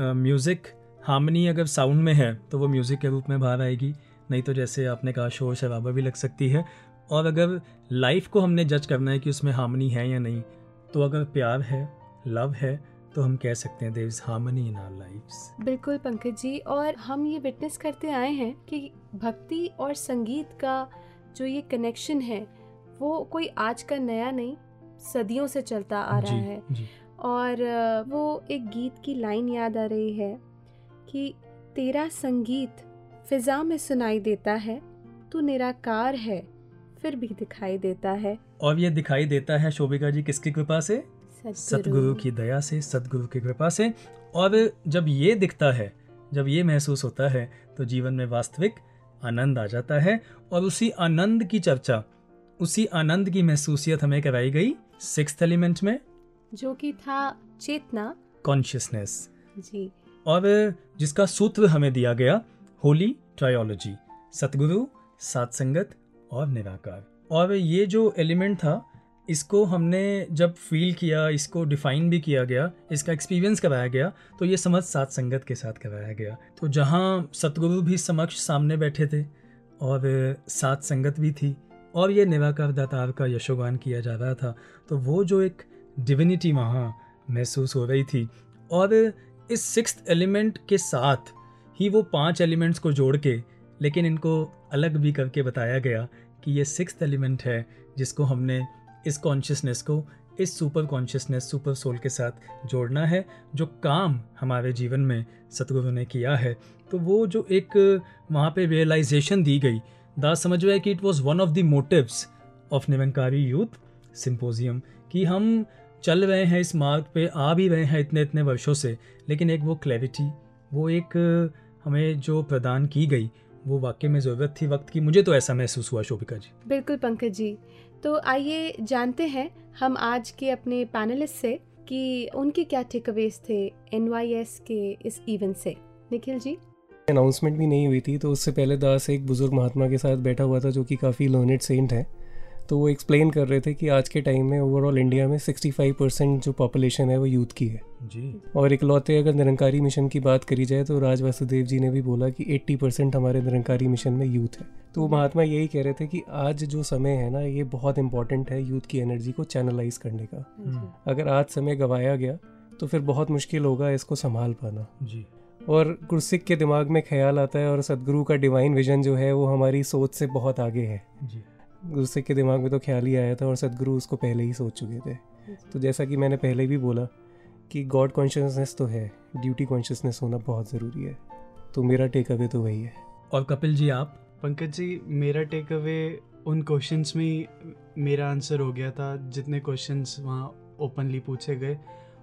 म्यूज़िक हार्मनी अगर साउंड में है तो वो म्यूज़िक के रूप में बाहर आएगी। नहीं तो जैसे आपने कहा शोर शराबा भी लग सकती है। और अगर लाइफ को हमने जज करना है कि उसमें हार्मनी है या नहीं तो अगर प्यार है लव है तो हम कह सकते हैं there is harmony in our lifes बिल्कुल पंकज जी और हम ये विटनेस करते आए हैं कि भक्ति और संगीत का जो ये कनेक्शन है वो कोई आज का नया नहीं सदियों से चलता आ रहा जी है। जी। और वो एक गीत की लाइन याद आ रही है कि तेरा संगीत फिजा में सुनाई देता है तू निराकार है फिर भी दिखाई देता है। और ये दिखाई देता है शोभिका जी किसकी कृपा से? सतगुरु की दया से सतगुरु की कृपा से। और जब ये दिखता है जब ये महसूस होता है तो जीवन में वास्तविक आनंद आ जाता है। और उसी आनंद की चर्चा उसी आनंद की महसूसियत हमें कराई गई सिक्स एलिमेंट में। जो कि था चेतना। कॉन्शियसनेस। जी। और जिसका सूत्र हमें दिया गया होली ट्रायोलॉजी सतगुरु सात संगत और निराकार। और ये जो एलिमेंट था इसको हमने जब फील किया, इसको डिफ़ाइन भी किया गया, इसका एक्सपीरियंस कराया गया तो ये समझ सात संगत के साथ कराया गया। तो जहाँ सतगुरु भी समक्ष सामने बैठे थे और सात संगत भी थी, और ये निराकार दातार का यशोगान किया जा रहा था तो वो जो एक डिविनिटी वहाँ महसूस हो रही थी। और इस सिक्स एलिमेंट के साथ ही वो पाँच एलिमेंट्स को जोड़ के, लेकिन इनको अलग भी करके बताया गया कि ये सिक्स एलिमेंट है जिसको हमने इस कॉन्शियसनेस को, इस सुपर कॉन्शियसनेस सुपर सोल के साथ जोड़ना है, जो काम हमारे जीवन में सतगुरु ने किया है। तो वो जो एक, वहाँ पे रियलाइजेशन दी गई, दास समझ रहे कि it was one of the motives of Nirankari youth symposium कि हम चल रहे हैं इस मार्ग पे, आ भी रहे हैं इतने इतने वर्षों से, लेकिन एक वो क्लैरिटी वो एक, हमें जो प्रदान की गई, वो वाकई में ज़रूरत थी वक्त की, मुझे तो ऐसा महसूस हुआ, शोभिका जी। बिल्कुल पंकज जी तो आइए जानते हैं, हम आज के अपने पैनलिस्ट से कि उनके क्या टेकअवेज थे एन के इस इवेंट से। निखिल जी। अनाउंसमेंट भी नहीं हुई थी तो उससे पहले दास एक बुज़ुर्ग महात्मा के साथ बैठा हुआ था, जो कि काफ़ी लोनेट सेंट है। तो वो एक्सप्लेन कर रहे थे कि आज के टाइम में ओवरऑल इंडिया में 65 परसेंट जो पॉपुलेशन है वो यूथ की है। जी। और इकलौते अगर निरंकारी मिशन की बात करी जाए तो राज वासुदेव जी ने भी बोला कि 80 परसेंट हमारे निरंकारी मिशन में यूथ है। तो वो महात्मा यही कह रहे थे कि आज जो समय है ना ये बहुत इंपॉर्टेंट है यूथ की एनर्जी को चैनलाइज करने का। अगर आज समय गवाया गया तो फिर बहुत मुश्किल होगा इसको संभाल पाना। जी। और गुरसिक के दिमाग में ख्याल आता है और सदगुरु का डिवाइन विजन जो है वो हमारी सोच से बहुत आगे है। जी। गुरसिक के दिमाग में तो ख्याल ही आया था और सदगुरु उसको पहले ही सोच चुके थे। तो जैसा कि मैंने पहले भी बोला कि गॉड कॉन्शियसनेस तो है ड्यूटी कॉन्शियसनेस होना बहुत ज़रूरी है। तो मेरा टेक अवे तो वही है। और कपिल जी आप? पंकज जी मेरा टेक अवे उन क्वेश्चंस में ही मेरा आंसर हो गया था जितने क्वेश्चंस वहाँ ओपनली पूछे गए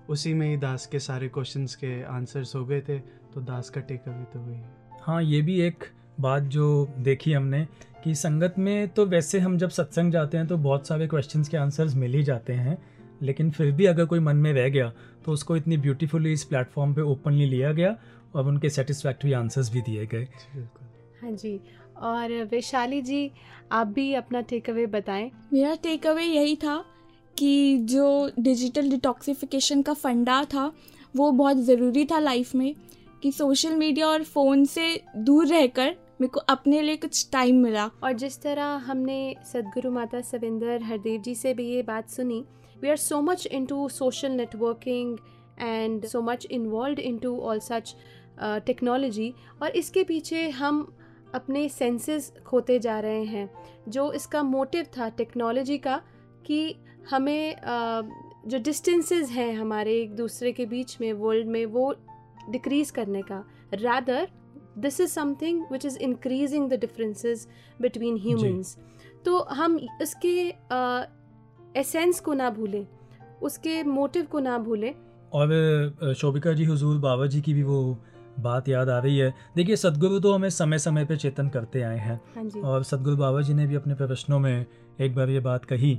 उसी में ही दास के सारे क्वेश्चंस के आंसर्स हो गए थे तो दास का टेक अवे तो वही है। हाँ ये भी एक बात जो देखी हमने कि संगत में तो वैसे हम जब सत्संग जाते हैं तो बहुत सारे क्वेश्चंस के आंसर्स मिल ही जाते हैं लेकिन फिर भी अगर कोई मन में रह गया तो उसको इतनी ब्यूटीफुली इस प्लेटफॉर्म पे ओपनली लिया गया और उनके सेटिस्फैक्ट्री आंसर्स भी दिए गए। हाँ जी और वैशाली जी आप भी अपना टेक अवे बताएँ। मेरा टेक अवे यही था कि जो डिजिटल डिटॉक्सिफिकेशन का फंडा था वो बहुत ज़रूरी था लाइफ में कि सोशल मीडिया और फ़ोन से दूर रहकर मेरे को अपने लिए कुछ टाइम मिला। और जिस तरह हमने सदगुरु माता सविंदर हरदेव जी से भी ये बात सुनी we are so much into social networking and so much involve into all such technology और इसके पीछे हम अपने सेंसेस खोते जा रहे हैं जो इसका मोटिव था टेक्नोलॉजी का कि हमें uh, जो डिस्टेंसेस हैं हमारे एक दूसरे के बीच में वर्ल्ड में वो डिक्रीज करने का। Rather this is something which is increasing the differences between humans तो हम इसके एसेंस को ना भूलें उसके मोटिव को ना भूलें। और शोभिका जी हुजूर बाबा जी की भी वो बात याद आ रही है। देखिए सदगुरु तो हमें समय समय पे चेतन करते आए हैं। हाँ और सदगुरु बाबा जी ने भी अपने प्रश्नों में एक बार ये बात कही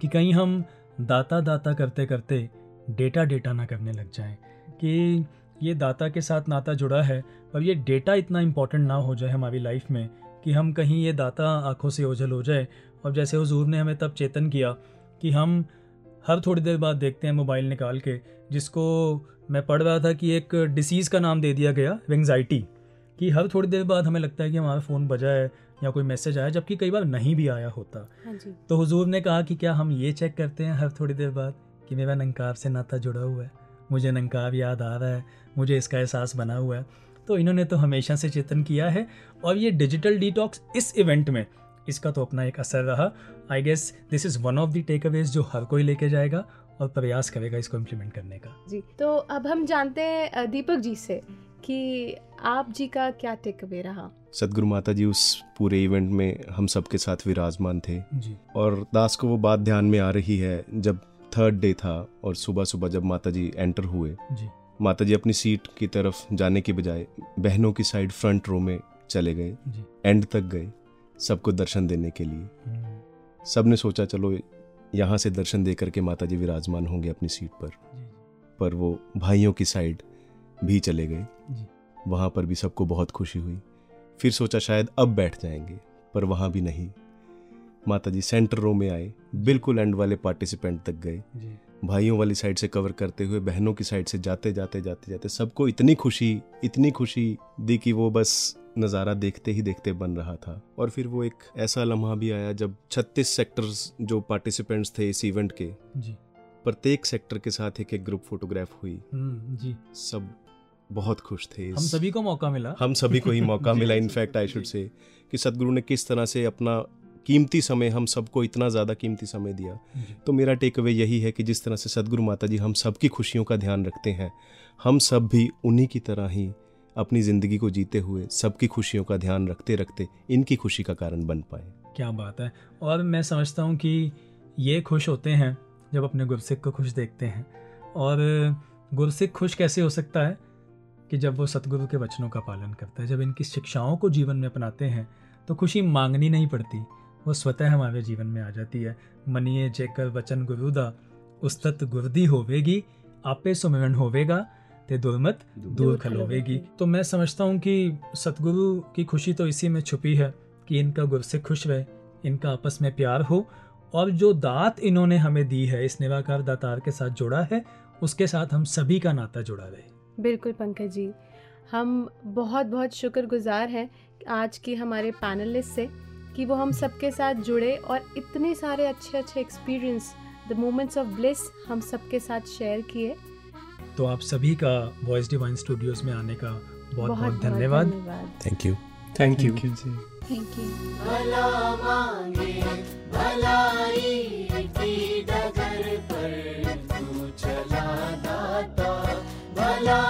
कि कहीं हम दाता दाता करते करते डेटा डेटा ना करने लग जाएँ कि ये दाता के साथ नाता जुड़ा है पर ये डेटा इतना इम्पोर्टेंट ना हो जाए हमारी लाइफ में कि हम कहीं ये दाता आँखों से ओझल हो जाए। और जैसे हुजूर ने हमें तब चेतन किया कि हम हर थोड़ी देर बाद देखते हैं मोबाइल निकाल के जिसको मैं पढ़ रहा था कि एक डिसीज़ का नाम दे दिया गया एंगजाइटी कि हर थोड़ी देर बाद हमें लगता है कि हमारा फ़ोन बजा है या कोई मैसेज आया जबकि कई बार नहीं भी आया होता। हाँ जी। तो हुजूर ने कहा कि क्या हम ये चेक करते हैं हर थोड़ी देर बाद कि मेरा नंकार से नाता जुड़ा हुआ है मुझे नंकार याद आ रहा है मुझे इसका एहसास बना हुआ है। तो इन्होंने तो हमेशा से चेतन किया है और ये डिजिटल डिटॉक्स इस इवेंट में इसका तो अपना एक असर रहा। I guess this is one of the takeaways जो हर कोई लेके जाएगा और प्रयास करेगा इसको इम्प्लीमेंट करने का। जी तो अब हम जानते हैं दीपक जी से कि आप जी का क्या टेक अवे रहा? सदगुरु माता जी उस पूरे इवेंट में हम सबके साथ विराजमान थे। जी। और दास को वो बात ध्यान में आ रही है जब थर्ड डे था और सुबह सुबह जब माता जी एंटर हुए। जी। माता जी अपनी सीट की तरफ़ जाने के बजाय बहनों की साइड फ्रंट रो में चले गए एंड तक गए सबको दर्शन देने के लिए। हम्म, सबने सोचा चलो यहाँ से दर्शन दे करके माता जी विराजमान होंगे अपनी सीट पर। पर वो भाइयों की साइड भी चले गए। वहाँ पर भी सबको बहुत खुशी हुई। फिर सोचा शायद अब बैठ जाएँगे। पर वहाँ भी नहीं। माता जी सेंटर रो में आए बिल्कुल एंड वाले पार्टिसिपेंट तक गए। जी। भाइयों वाली साइड से कवर करते हुए बहनों की साइड से जाते जाते जाते जाते सबको इतनी खुशी इतनी खुशी दी कि वो बस नज़ारा देखते ही देखते बन रहा था। और फिर वो एक ऐसा लम्हा भी आया जब 36 सेक्टर्स जो पार्टिसिपेंट्स थे इस इवेंट के जी। प्रत्येक सेक्टर के साथ एक एक ग्रुप फोटोग्राफ हुई। हम्म, जी। सब बहुत खुश थे हम सभी को मौका मिला। हम सभी को ही मौका (laughs) मिला इनफैक्ट आई शुड से कि सदगुरु ने किस तरह से अपना कीमती समय हम सबको इतना ज़्यादा कीमती समय दिया। तो मेरा टेक अवे यही है कि जिस तरह से सदगुरु माता जी हम सबकी खुशियों का ध्यान रखते हैं हम सब भी उन्हीं की तरह ही अपनी ज़िंदगी को जीते हुए सबकी खुशियों का ध्यान रखते रखते इनकी खुशी का कारण बन पाए। क्या बात है। और मैं समझता हूँ कि ये खुश होते हैं जब अपने गुरसिख को खुश देखते हैं। और गुरसिख खुश कैसे हो सकता है? कि जब वो सतगुरु के वचनों का पालन करता है जब इनकी शिक्षाओं को जीवन में अपनाते हैं तो खुशी मांगनी नहीं पड़ती। वो स्वतः हमारे जीवन में आ जाती है। मनिए जेकर वचन गुरुदा उस्तत गुरदी होवेगी आपे सुमिरन होवेगा ते दुर्मत दूर खलोवेगी। तो मैं समझता हूँ कि सतगुरु की खुशी तो इसी में छुपी है कि इनका गुरसिख खुश रहे इनका आपस में प्यार हो और जो दात इन्होंने हमें दी है इस निराकार दातार के साथ जुड़ा है उसके साथ हम सभी का नाता जुड़ा रहे। बिल्कुल पंकज जी। हम बहुत बहुत शुक्रगुजार हैं आज की हमारे पैनलिस्ट से। कि वो हम सबके साथ जुड़े और इतने सारे अच्छे अच्छे experience the moments of bliss हम सबके साथ शेयर किए। तो आप सभी का वॉइस डिवाइन स्टूडियोज में आने का बहुत बहुत, बहुत धन्यवाद। Thank you thank you thank you ji. Thank you भला मांगे भलाई की डगर पर तू चला दाता। भला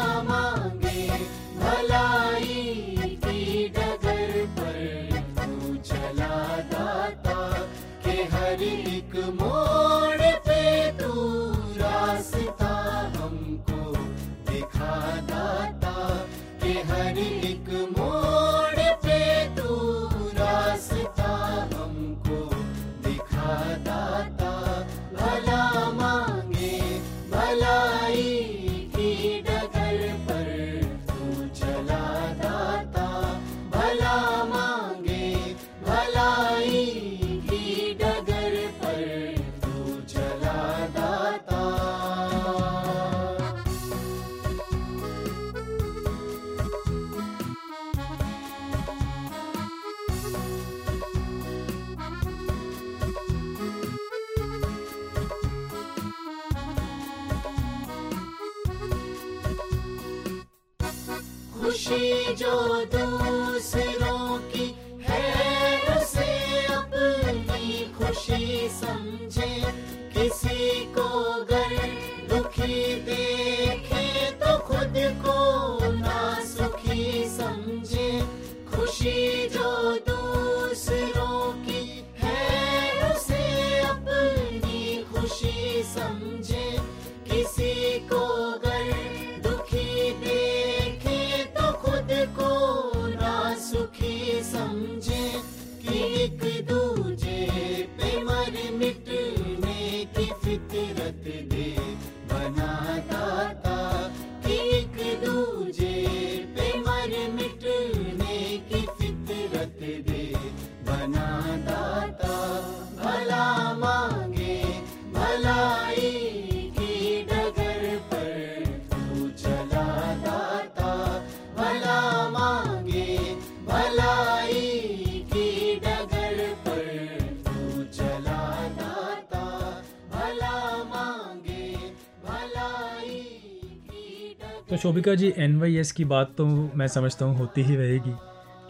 तो शोभिका जी एन की बात तो मैं समझता हूँ, होती ही रहेगी,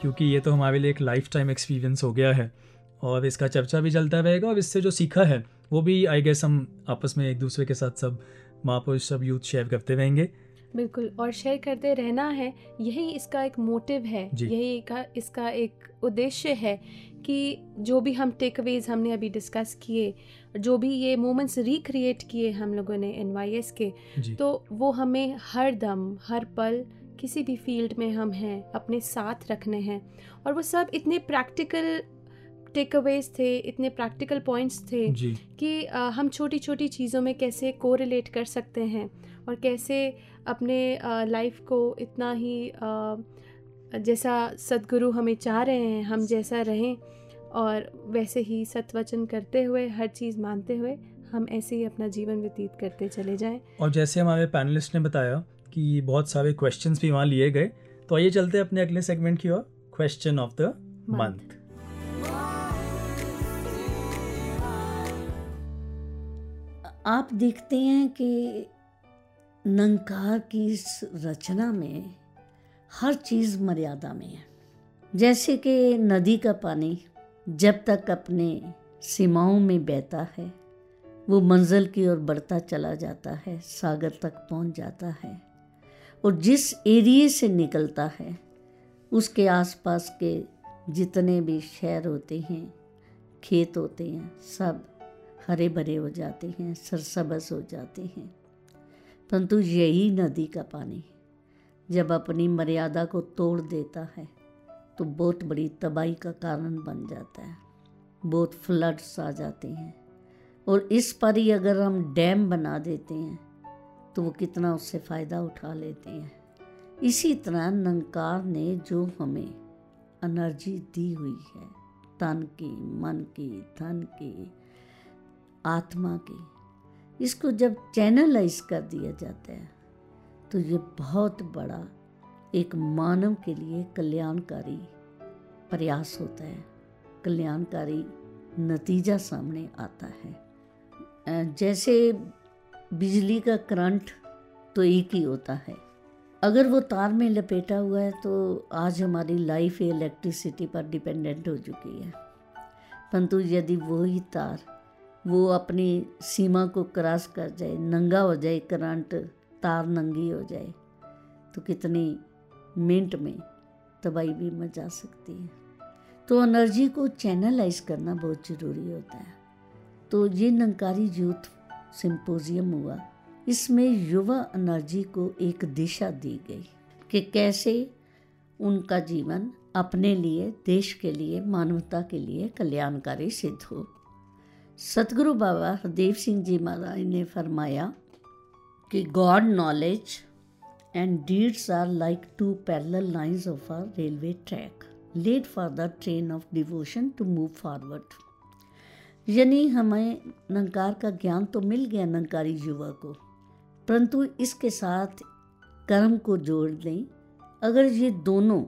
क्योंकि ये तो हमारे लिए एक लाइफ टाइम एक्सपीरियंस हो गया है और इसका चर्चा भी चलता रहेगा और इससे जो सीखा है, वो भी आई गेस हम आपस में एक दूसरे के साथ सब महापुरुष सब यूथ शेयर करते रहेंगे। बिल्कुल और शेयर करते रहना है यही इसका एक मोटिव है। यही का इसका एक उद्देश्य है कि जो भी हम टेक अवेज हमने अभी डिस्कस किए जो भी ये मोमेंट्स रिक्रिएट किए हम लोगों ने एनवाईएस के तो वो हमें हर दम हर पल किसी भी फ़ील्ड में हम हैं अपने साथ रखने हैं। और वो सब इतने प्रैक्टिकल टेक अवेज थे इतने प्रैक्टिकल पॉइंट्स थे कि हम छोटी छोटी चीज़ों में कैसे कोरिलेट कर सकते हैं और कैसे अपने लाइफ को इतना ही जैसा सदगुरु हमें चाह रहे हैं हम जैसा रहें और वैसे ही सत्वचन करते हुए हर चीज़ मानते हुए हम ऐसे ही अपना जीवन व्यतीत करते चले जाएँ। और जैसे हमारे पैनलिस्ट ने बताया कि बहुत सारे क्वेश्चंस भी वहाँ लिए गए तो आइए चलते हैं अपने अगले सेगमेंट की ओर क्वेश्चन ऑफ़ द मंथ आप देखते हैं कि नंकार की इस रचना में हर चीज़ मर्यादा में है। जैसे कि नदी का पानी जब तक अपने सीमाओं में बहता है, वो मंजिल की ओर बढ़ता चला जाता है, सागर तक पहुँच जाता है और जिस एरिए से निकलता है, उसके आसपास के जितने भी शहर होते हैं, खेत होते हैं, सब हरे भरे हो जाते हैं सरसबस हो जाते हैं। परंतु यही नदी का पानी जब अपनी मर्यादा को तोड़ देता है तो बहुत बड़ी तबाही का कारण बन जाता है। बहुत फ्लड्स आ जाते हैं। और इस पर ही अगर हम डैम बना देते हैं तो वो कितना उससे फ़ायदा उठा लेते हैं। इसी तरह नंकार ने जो हमें एनर्जी दी हुई है, तन की, मन की, धन की, आत्मा की इसको जब चैनलाइज कर दिया जाता है तो ये बहुत बड़ा एक मानव के लिए कल्याणकारी प्रयास होता है। कल्याणकारी नतीजा सामने आता है। जैसे बिजली का करंट तो एक ही होता है। अगर वो तार में लपेटा हुआ है तो आज हमारी लाइफ इलेक्ट्रिसिटी पर डिपेंडेंट हो चुकी है। परंतु यदि वही तार वो अपनी सीमा को क्रॉस कर जाए, नंगा हो जाए, करंट तार नंगी हो जाए तो कितनी मिनट में तबाही भी मचा सकती है। तो एनर्जी को चैनलाइज करना बहुत ज़रूरी होता है। तो ये नंकारी यूथ सिंपोजियम हुआ, इसमें युवा एनर्जी को एक दिशा दी गई कि कैसे उनका जीवन अपने लिए, देश के लिए, मानवता के लिए कल्याणकारी सिद्ध हो। सतगुरु बाबा हरदेव सिंह जी महाराज ने फरमाया कि God knowledge and deeds are like two parallel lines of a railway track let for the train of devotion to move forward यानी हमें नंकार का ज्ञान तो मिल गया नंकारी युवा को। परंतु इसके साथ कर्म को जोड़ दें। अगर ये दोनों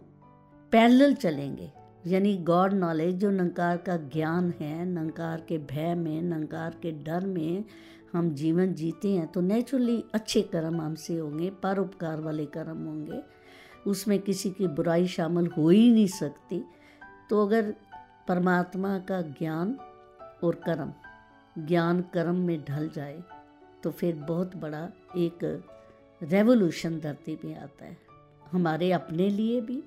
पैरेलल चलेंगे यानी गॉड नॉलेज, जो नंकार का ज्ञान है, नंकार के भय में, नंकार के डर में हम जीवन जीते हैं तो नेचुरली अच्छे कर्म हमसे होंगे, परोपकार वाले कर्म होंगे। उसमें किसी की बुराई शामिल हो ही नहीं सकती। तो अगर परमात्मा का ज्ञान और कर्म, ज्ञान कर्म में ढल जाए तो फिर बहुत बड़ा एक रेवोल्यूशन धरती पे आता है। हमारे अपने लिए भी,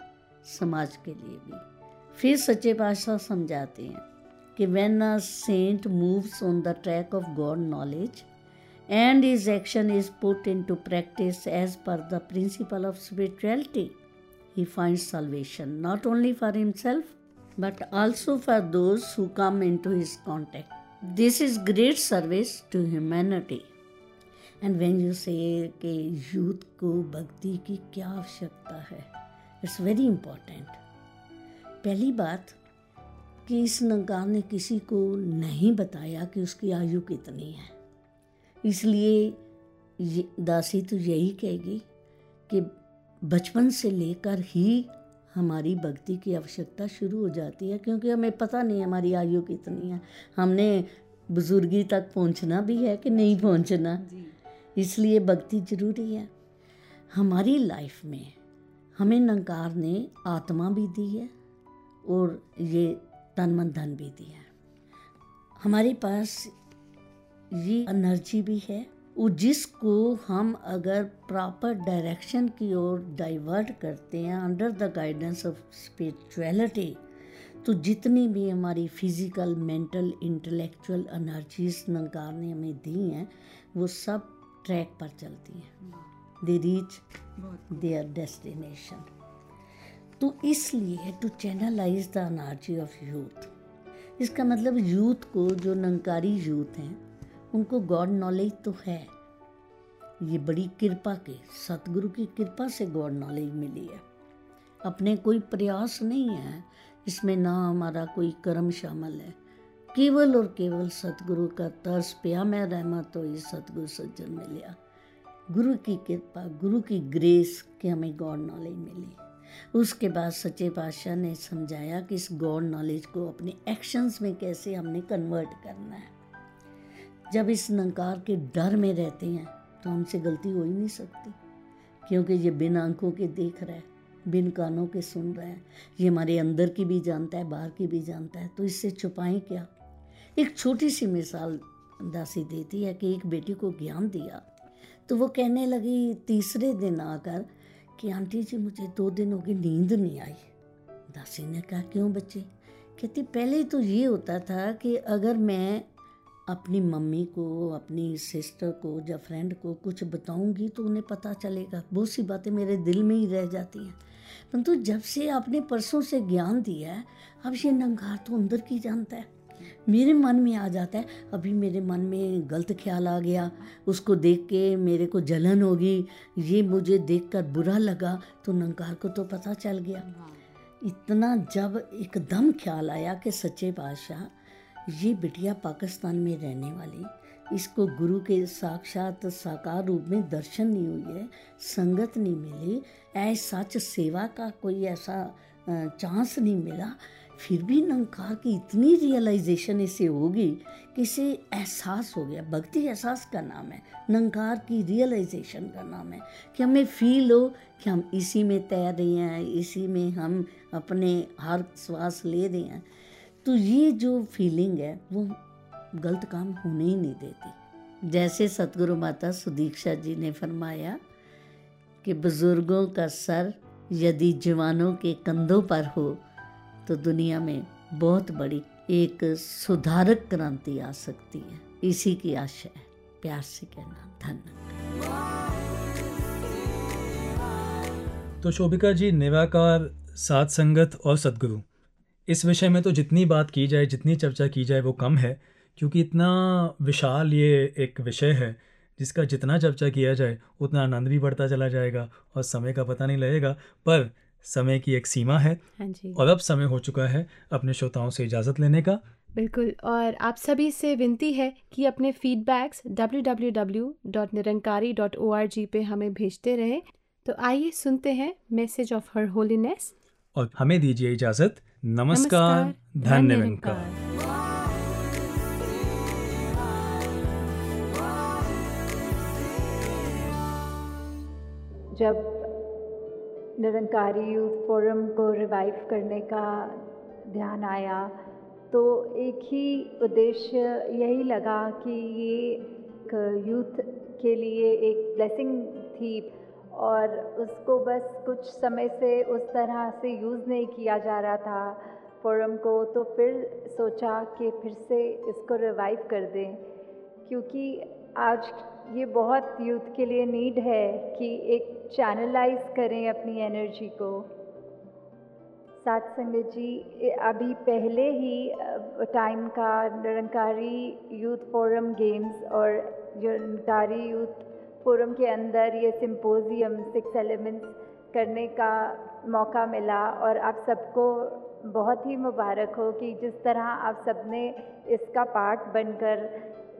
समाज के लिए भी। फिर सच्चे पातशाह समझाते हैं कि when a saint moves on the track of God knowledge and is action is put into practice as per the principle of spirituality he find salvation not only for himself but also for those who come into his contact this is great service to humanity and when you say youth को भक्ति की क्या आवश्यकता है इट्स वेरी इंपॉर्टेंट पहली बात कि इस नंकार ने किसी को नहीं बताया कि उसकी आयु कितनी है। इसलिए दासी तो यही कहेगी कि बचपन से लेकर ही हमारी भक्ति की आवश्यकता शुरू हो जाती है क्योंकि हमें पता नहीं हमारी आयु कितनी है। हमने बुजुर्गी तक पहुँचना भी है कि नहीं पहुँचना? इसलिए भक्ति ज़रूरी है। हमारी लाइफ में हमें नंकार ने आत्मा भी दी है और ये तन मन धन भी दिया हमारे पास ये एनर्जी भी है और जिसको हम अगर प्रॉपर डायरेक्शन की ओर डाइवर्ट करते हैं under the guidance of spirituality तो जितनी भी हमारी फ़िज़िकल मेंटल इंटेलेक्चुअल एनर्जीज नंकार ने हमें दी हैं वो सब ट्रैक पर चलती हैं। दे रीच देयर डेस्टिनेशन तो इसलिए to channelize the energy of youth इसका मतलब यूथ को, जो नंकारी यूथ हैं, उनको गॉड नॉलेज तो है। ये बड़ी कृपा के, सतगुरु की कृपा से गॉड नॉलेज मिली है। अपने कोई प्रयास नहीं है, इसमें ना हमारा कोई कर्म शामिल है। केवल और केवल सतगुरु का तर्स पिया मैं रहमत तो ये सतगुरु सज्जन मिलिया। गुरु की कृपा, गुरु की ग्रेस कि हमें गॉड नॉलेज मिली। उसके बाद सच्चे पातशाह ने समझाया कि इस गॉड नॉलेज को अपने एक्शंस में कैसे हमने कन्वर्ट करना है। जब इस नंकार के डर में रहते हैं तो हमसे गलती हो ही नहीं सकती, क्योंकि ये बिन आँखों के देख रहा है, बिन कानों के सुन रहा है। ये हमारे अंदर की भी जानता है, बाहर की भी जानता है तो इससे छुपाएँ क्या? एक छोटी सी मिसाल दासी देती है कि एक बेटी को ज्ञान दिया तो वो कहने लगी, तीसरे दिन आकर कि आंटी जी, मुझे दो दिन हो गए, नींद नहीं आई। दासी ने कहा, क्यों बच्चे? कहती, पहले तो ये होता था कि अगर मैं अपनी मम्मी को, अपनी सिस्टर को या फ्रेंड को कुछ बताऊँगी तो उन्हें पता चलेगा। बहुत सी बातें मेरे दिल में ही रह जाती हैं। परंतु जब से आपने परसों से ज्ञान दिया है, अब ये नंगार तो अंदर की जानता है। मेरे मन में आ जाता है, अभी मेरे मन में गलत ख्याल आ गया, उसको देख के मेरे को जलन होगी, ये मुझे देख कर बुरा लगा तो नंकार को तो पता चल गया। इतना जब एकदम ख्याल आया कि सच्चे बादशाह, ये बिटिया पाकिस्तान में रहने वाली, इसको गुरु के साक्षात साकार रूप में दर्शन नहीं हुई है, संगत नहीं मिली ऐसा सच सेवा का कोई ऐसा चांस नहीं मिला फिर भी नंकार की इतनी रियलाइजेशन इसे होगी कि इसे एहसास हो गया। भक्ति एहसास का नाम है नंकार की रियलाइजेशन का नाम है कि हमें फील हो कि हम इसी में तैर रहे हैं, इसी में हम अपने हर श्वास ले रहे हैं। तो ये जो फीलिंग है, वो गलत काम होने ही नहीं देती। जैसे सतगुरु माता सुदीक्षा जी ने फरमाया कि बुज़ुर्गों का सर यदि जवानों के कंधों पर हो तो दुनिया में बहुत बड़ी एक सुधारक क्रांति आ सकती है। इसी की आशा है। प्यार से कहना, धन्यवाद। तो शोभिका जी, निराकार, सात संगत और सदगुरु, इस विषय में तो जितनी बात की जाए, जितनी चर्चा की जाए, वो कम है, क्योंकि इतना विशाल ये एक विषय है, जिसका जितना चर्चा किया जाए, उतना आनंद भी बढ़ता चला जाएगा और समय का पता नहीं लगेगा। पर समय की एक सीमा है। हाँ जी। और अब समय हो चुका है अपने श्रोताओं से इजाज़त लेने का। बिल्कुल और आप सभी से विनती है कि अपने फीडबैक्स www.nirankari.org पे हमें भेजते रहें। तो आइए सुनते हैं मैसेज ऑफ़ हर होलीनेस और हमें दीजिए इजाज़त। नमस्कार धन्य निरंकार। जब निरंकारी यूथ फोरम को रिवाइव करने का ध्यान आया। तो एक ही उद्देश्य यही लगा कि ये एक यूथ के लिए एक ब्लेसिंग थी और उसको बस कुछ समय से उस तरह से यूज़ नहीं किया जा रहा था फोरम को। तो फिर सोचा कि फिर से इसको रिवाइव कर दें, क्योंकि आज ये बहुत यूथ के लिए नीड है कि एक चैनलाइज करें अपनी एनर्जी को। सात संगत जी अभी पहले ही टाइम का निरंकारी यूथ फोरम गेम्स और निरंकारी यूथ फोरम के अंदर ये सिंपोजियम सिक्स एलिमेंट्स करने का मौका मिला और आप सबको बहुत ही मुबारक हो कि जिस तरह आप सबने इसका पार्ट बनकर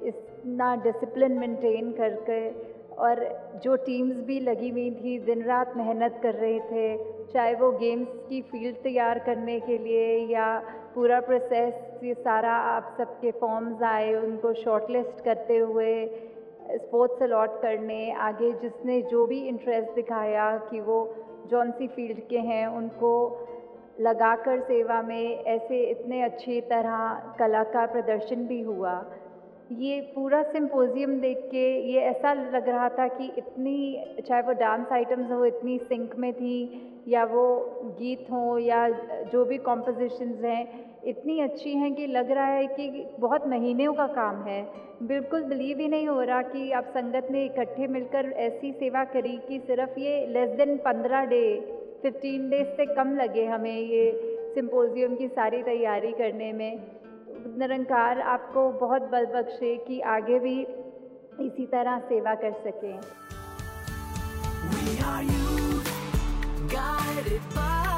इतना डिसिप्लिन मेंटेन करके और जो टीम्स भी लगी हुई थी दिन रात मेहनत कर रहे थे, चाहे वो गेम्स की फ़ील्ड तैयार करने के लिए या पूरा प्रोसेस ये सारा आप सबके फॉर्म्स आए, उनको शॉर्टलिस्ट करते हुए स्पोर्ट्स अलॉट करने, आगे जिसने जो भी इंटरेस्ट दिखाया कि वो जौन सी फ़ील्ड के हैं, उनको लगाकर सेवा में ऐसे इतने अच्छी तरह कला का प्रदर्शन भी हुआ। ये पूरा सिंपोजियम देख के ये ऐसा लग रहा था कि इतनी, चाहे वो डांस आइटम्स हो, इतनी सिंक में थी, या वो गीत हों, या जो भी कॉम्पोजिशंस हैं, इतनी अच्छी हैं कि लग रहा है कि बहुत महीनों का काम है। बिल्कुल बिलीव ही नहीं हो रहा कि आप संगत ने इकट्ठे मिलकर ऐसी सेवा करी कि सिर्फ़ ये लेस देन पंद्रह डे फिफ्टीन डेज़ से कम लगे हमें ये सिंपोजियम की सारी तैयारी करने में। निरंकार आपको बहुत बल बख्शे कि आगे भी इसी तरह सेवा कर सकें। We are you, guided by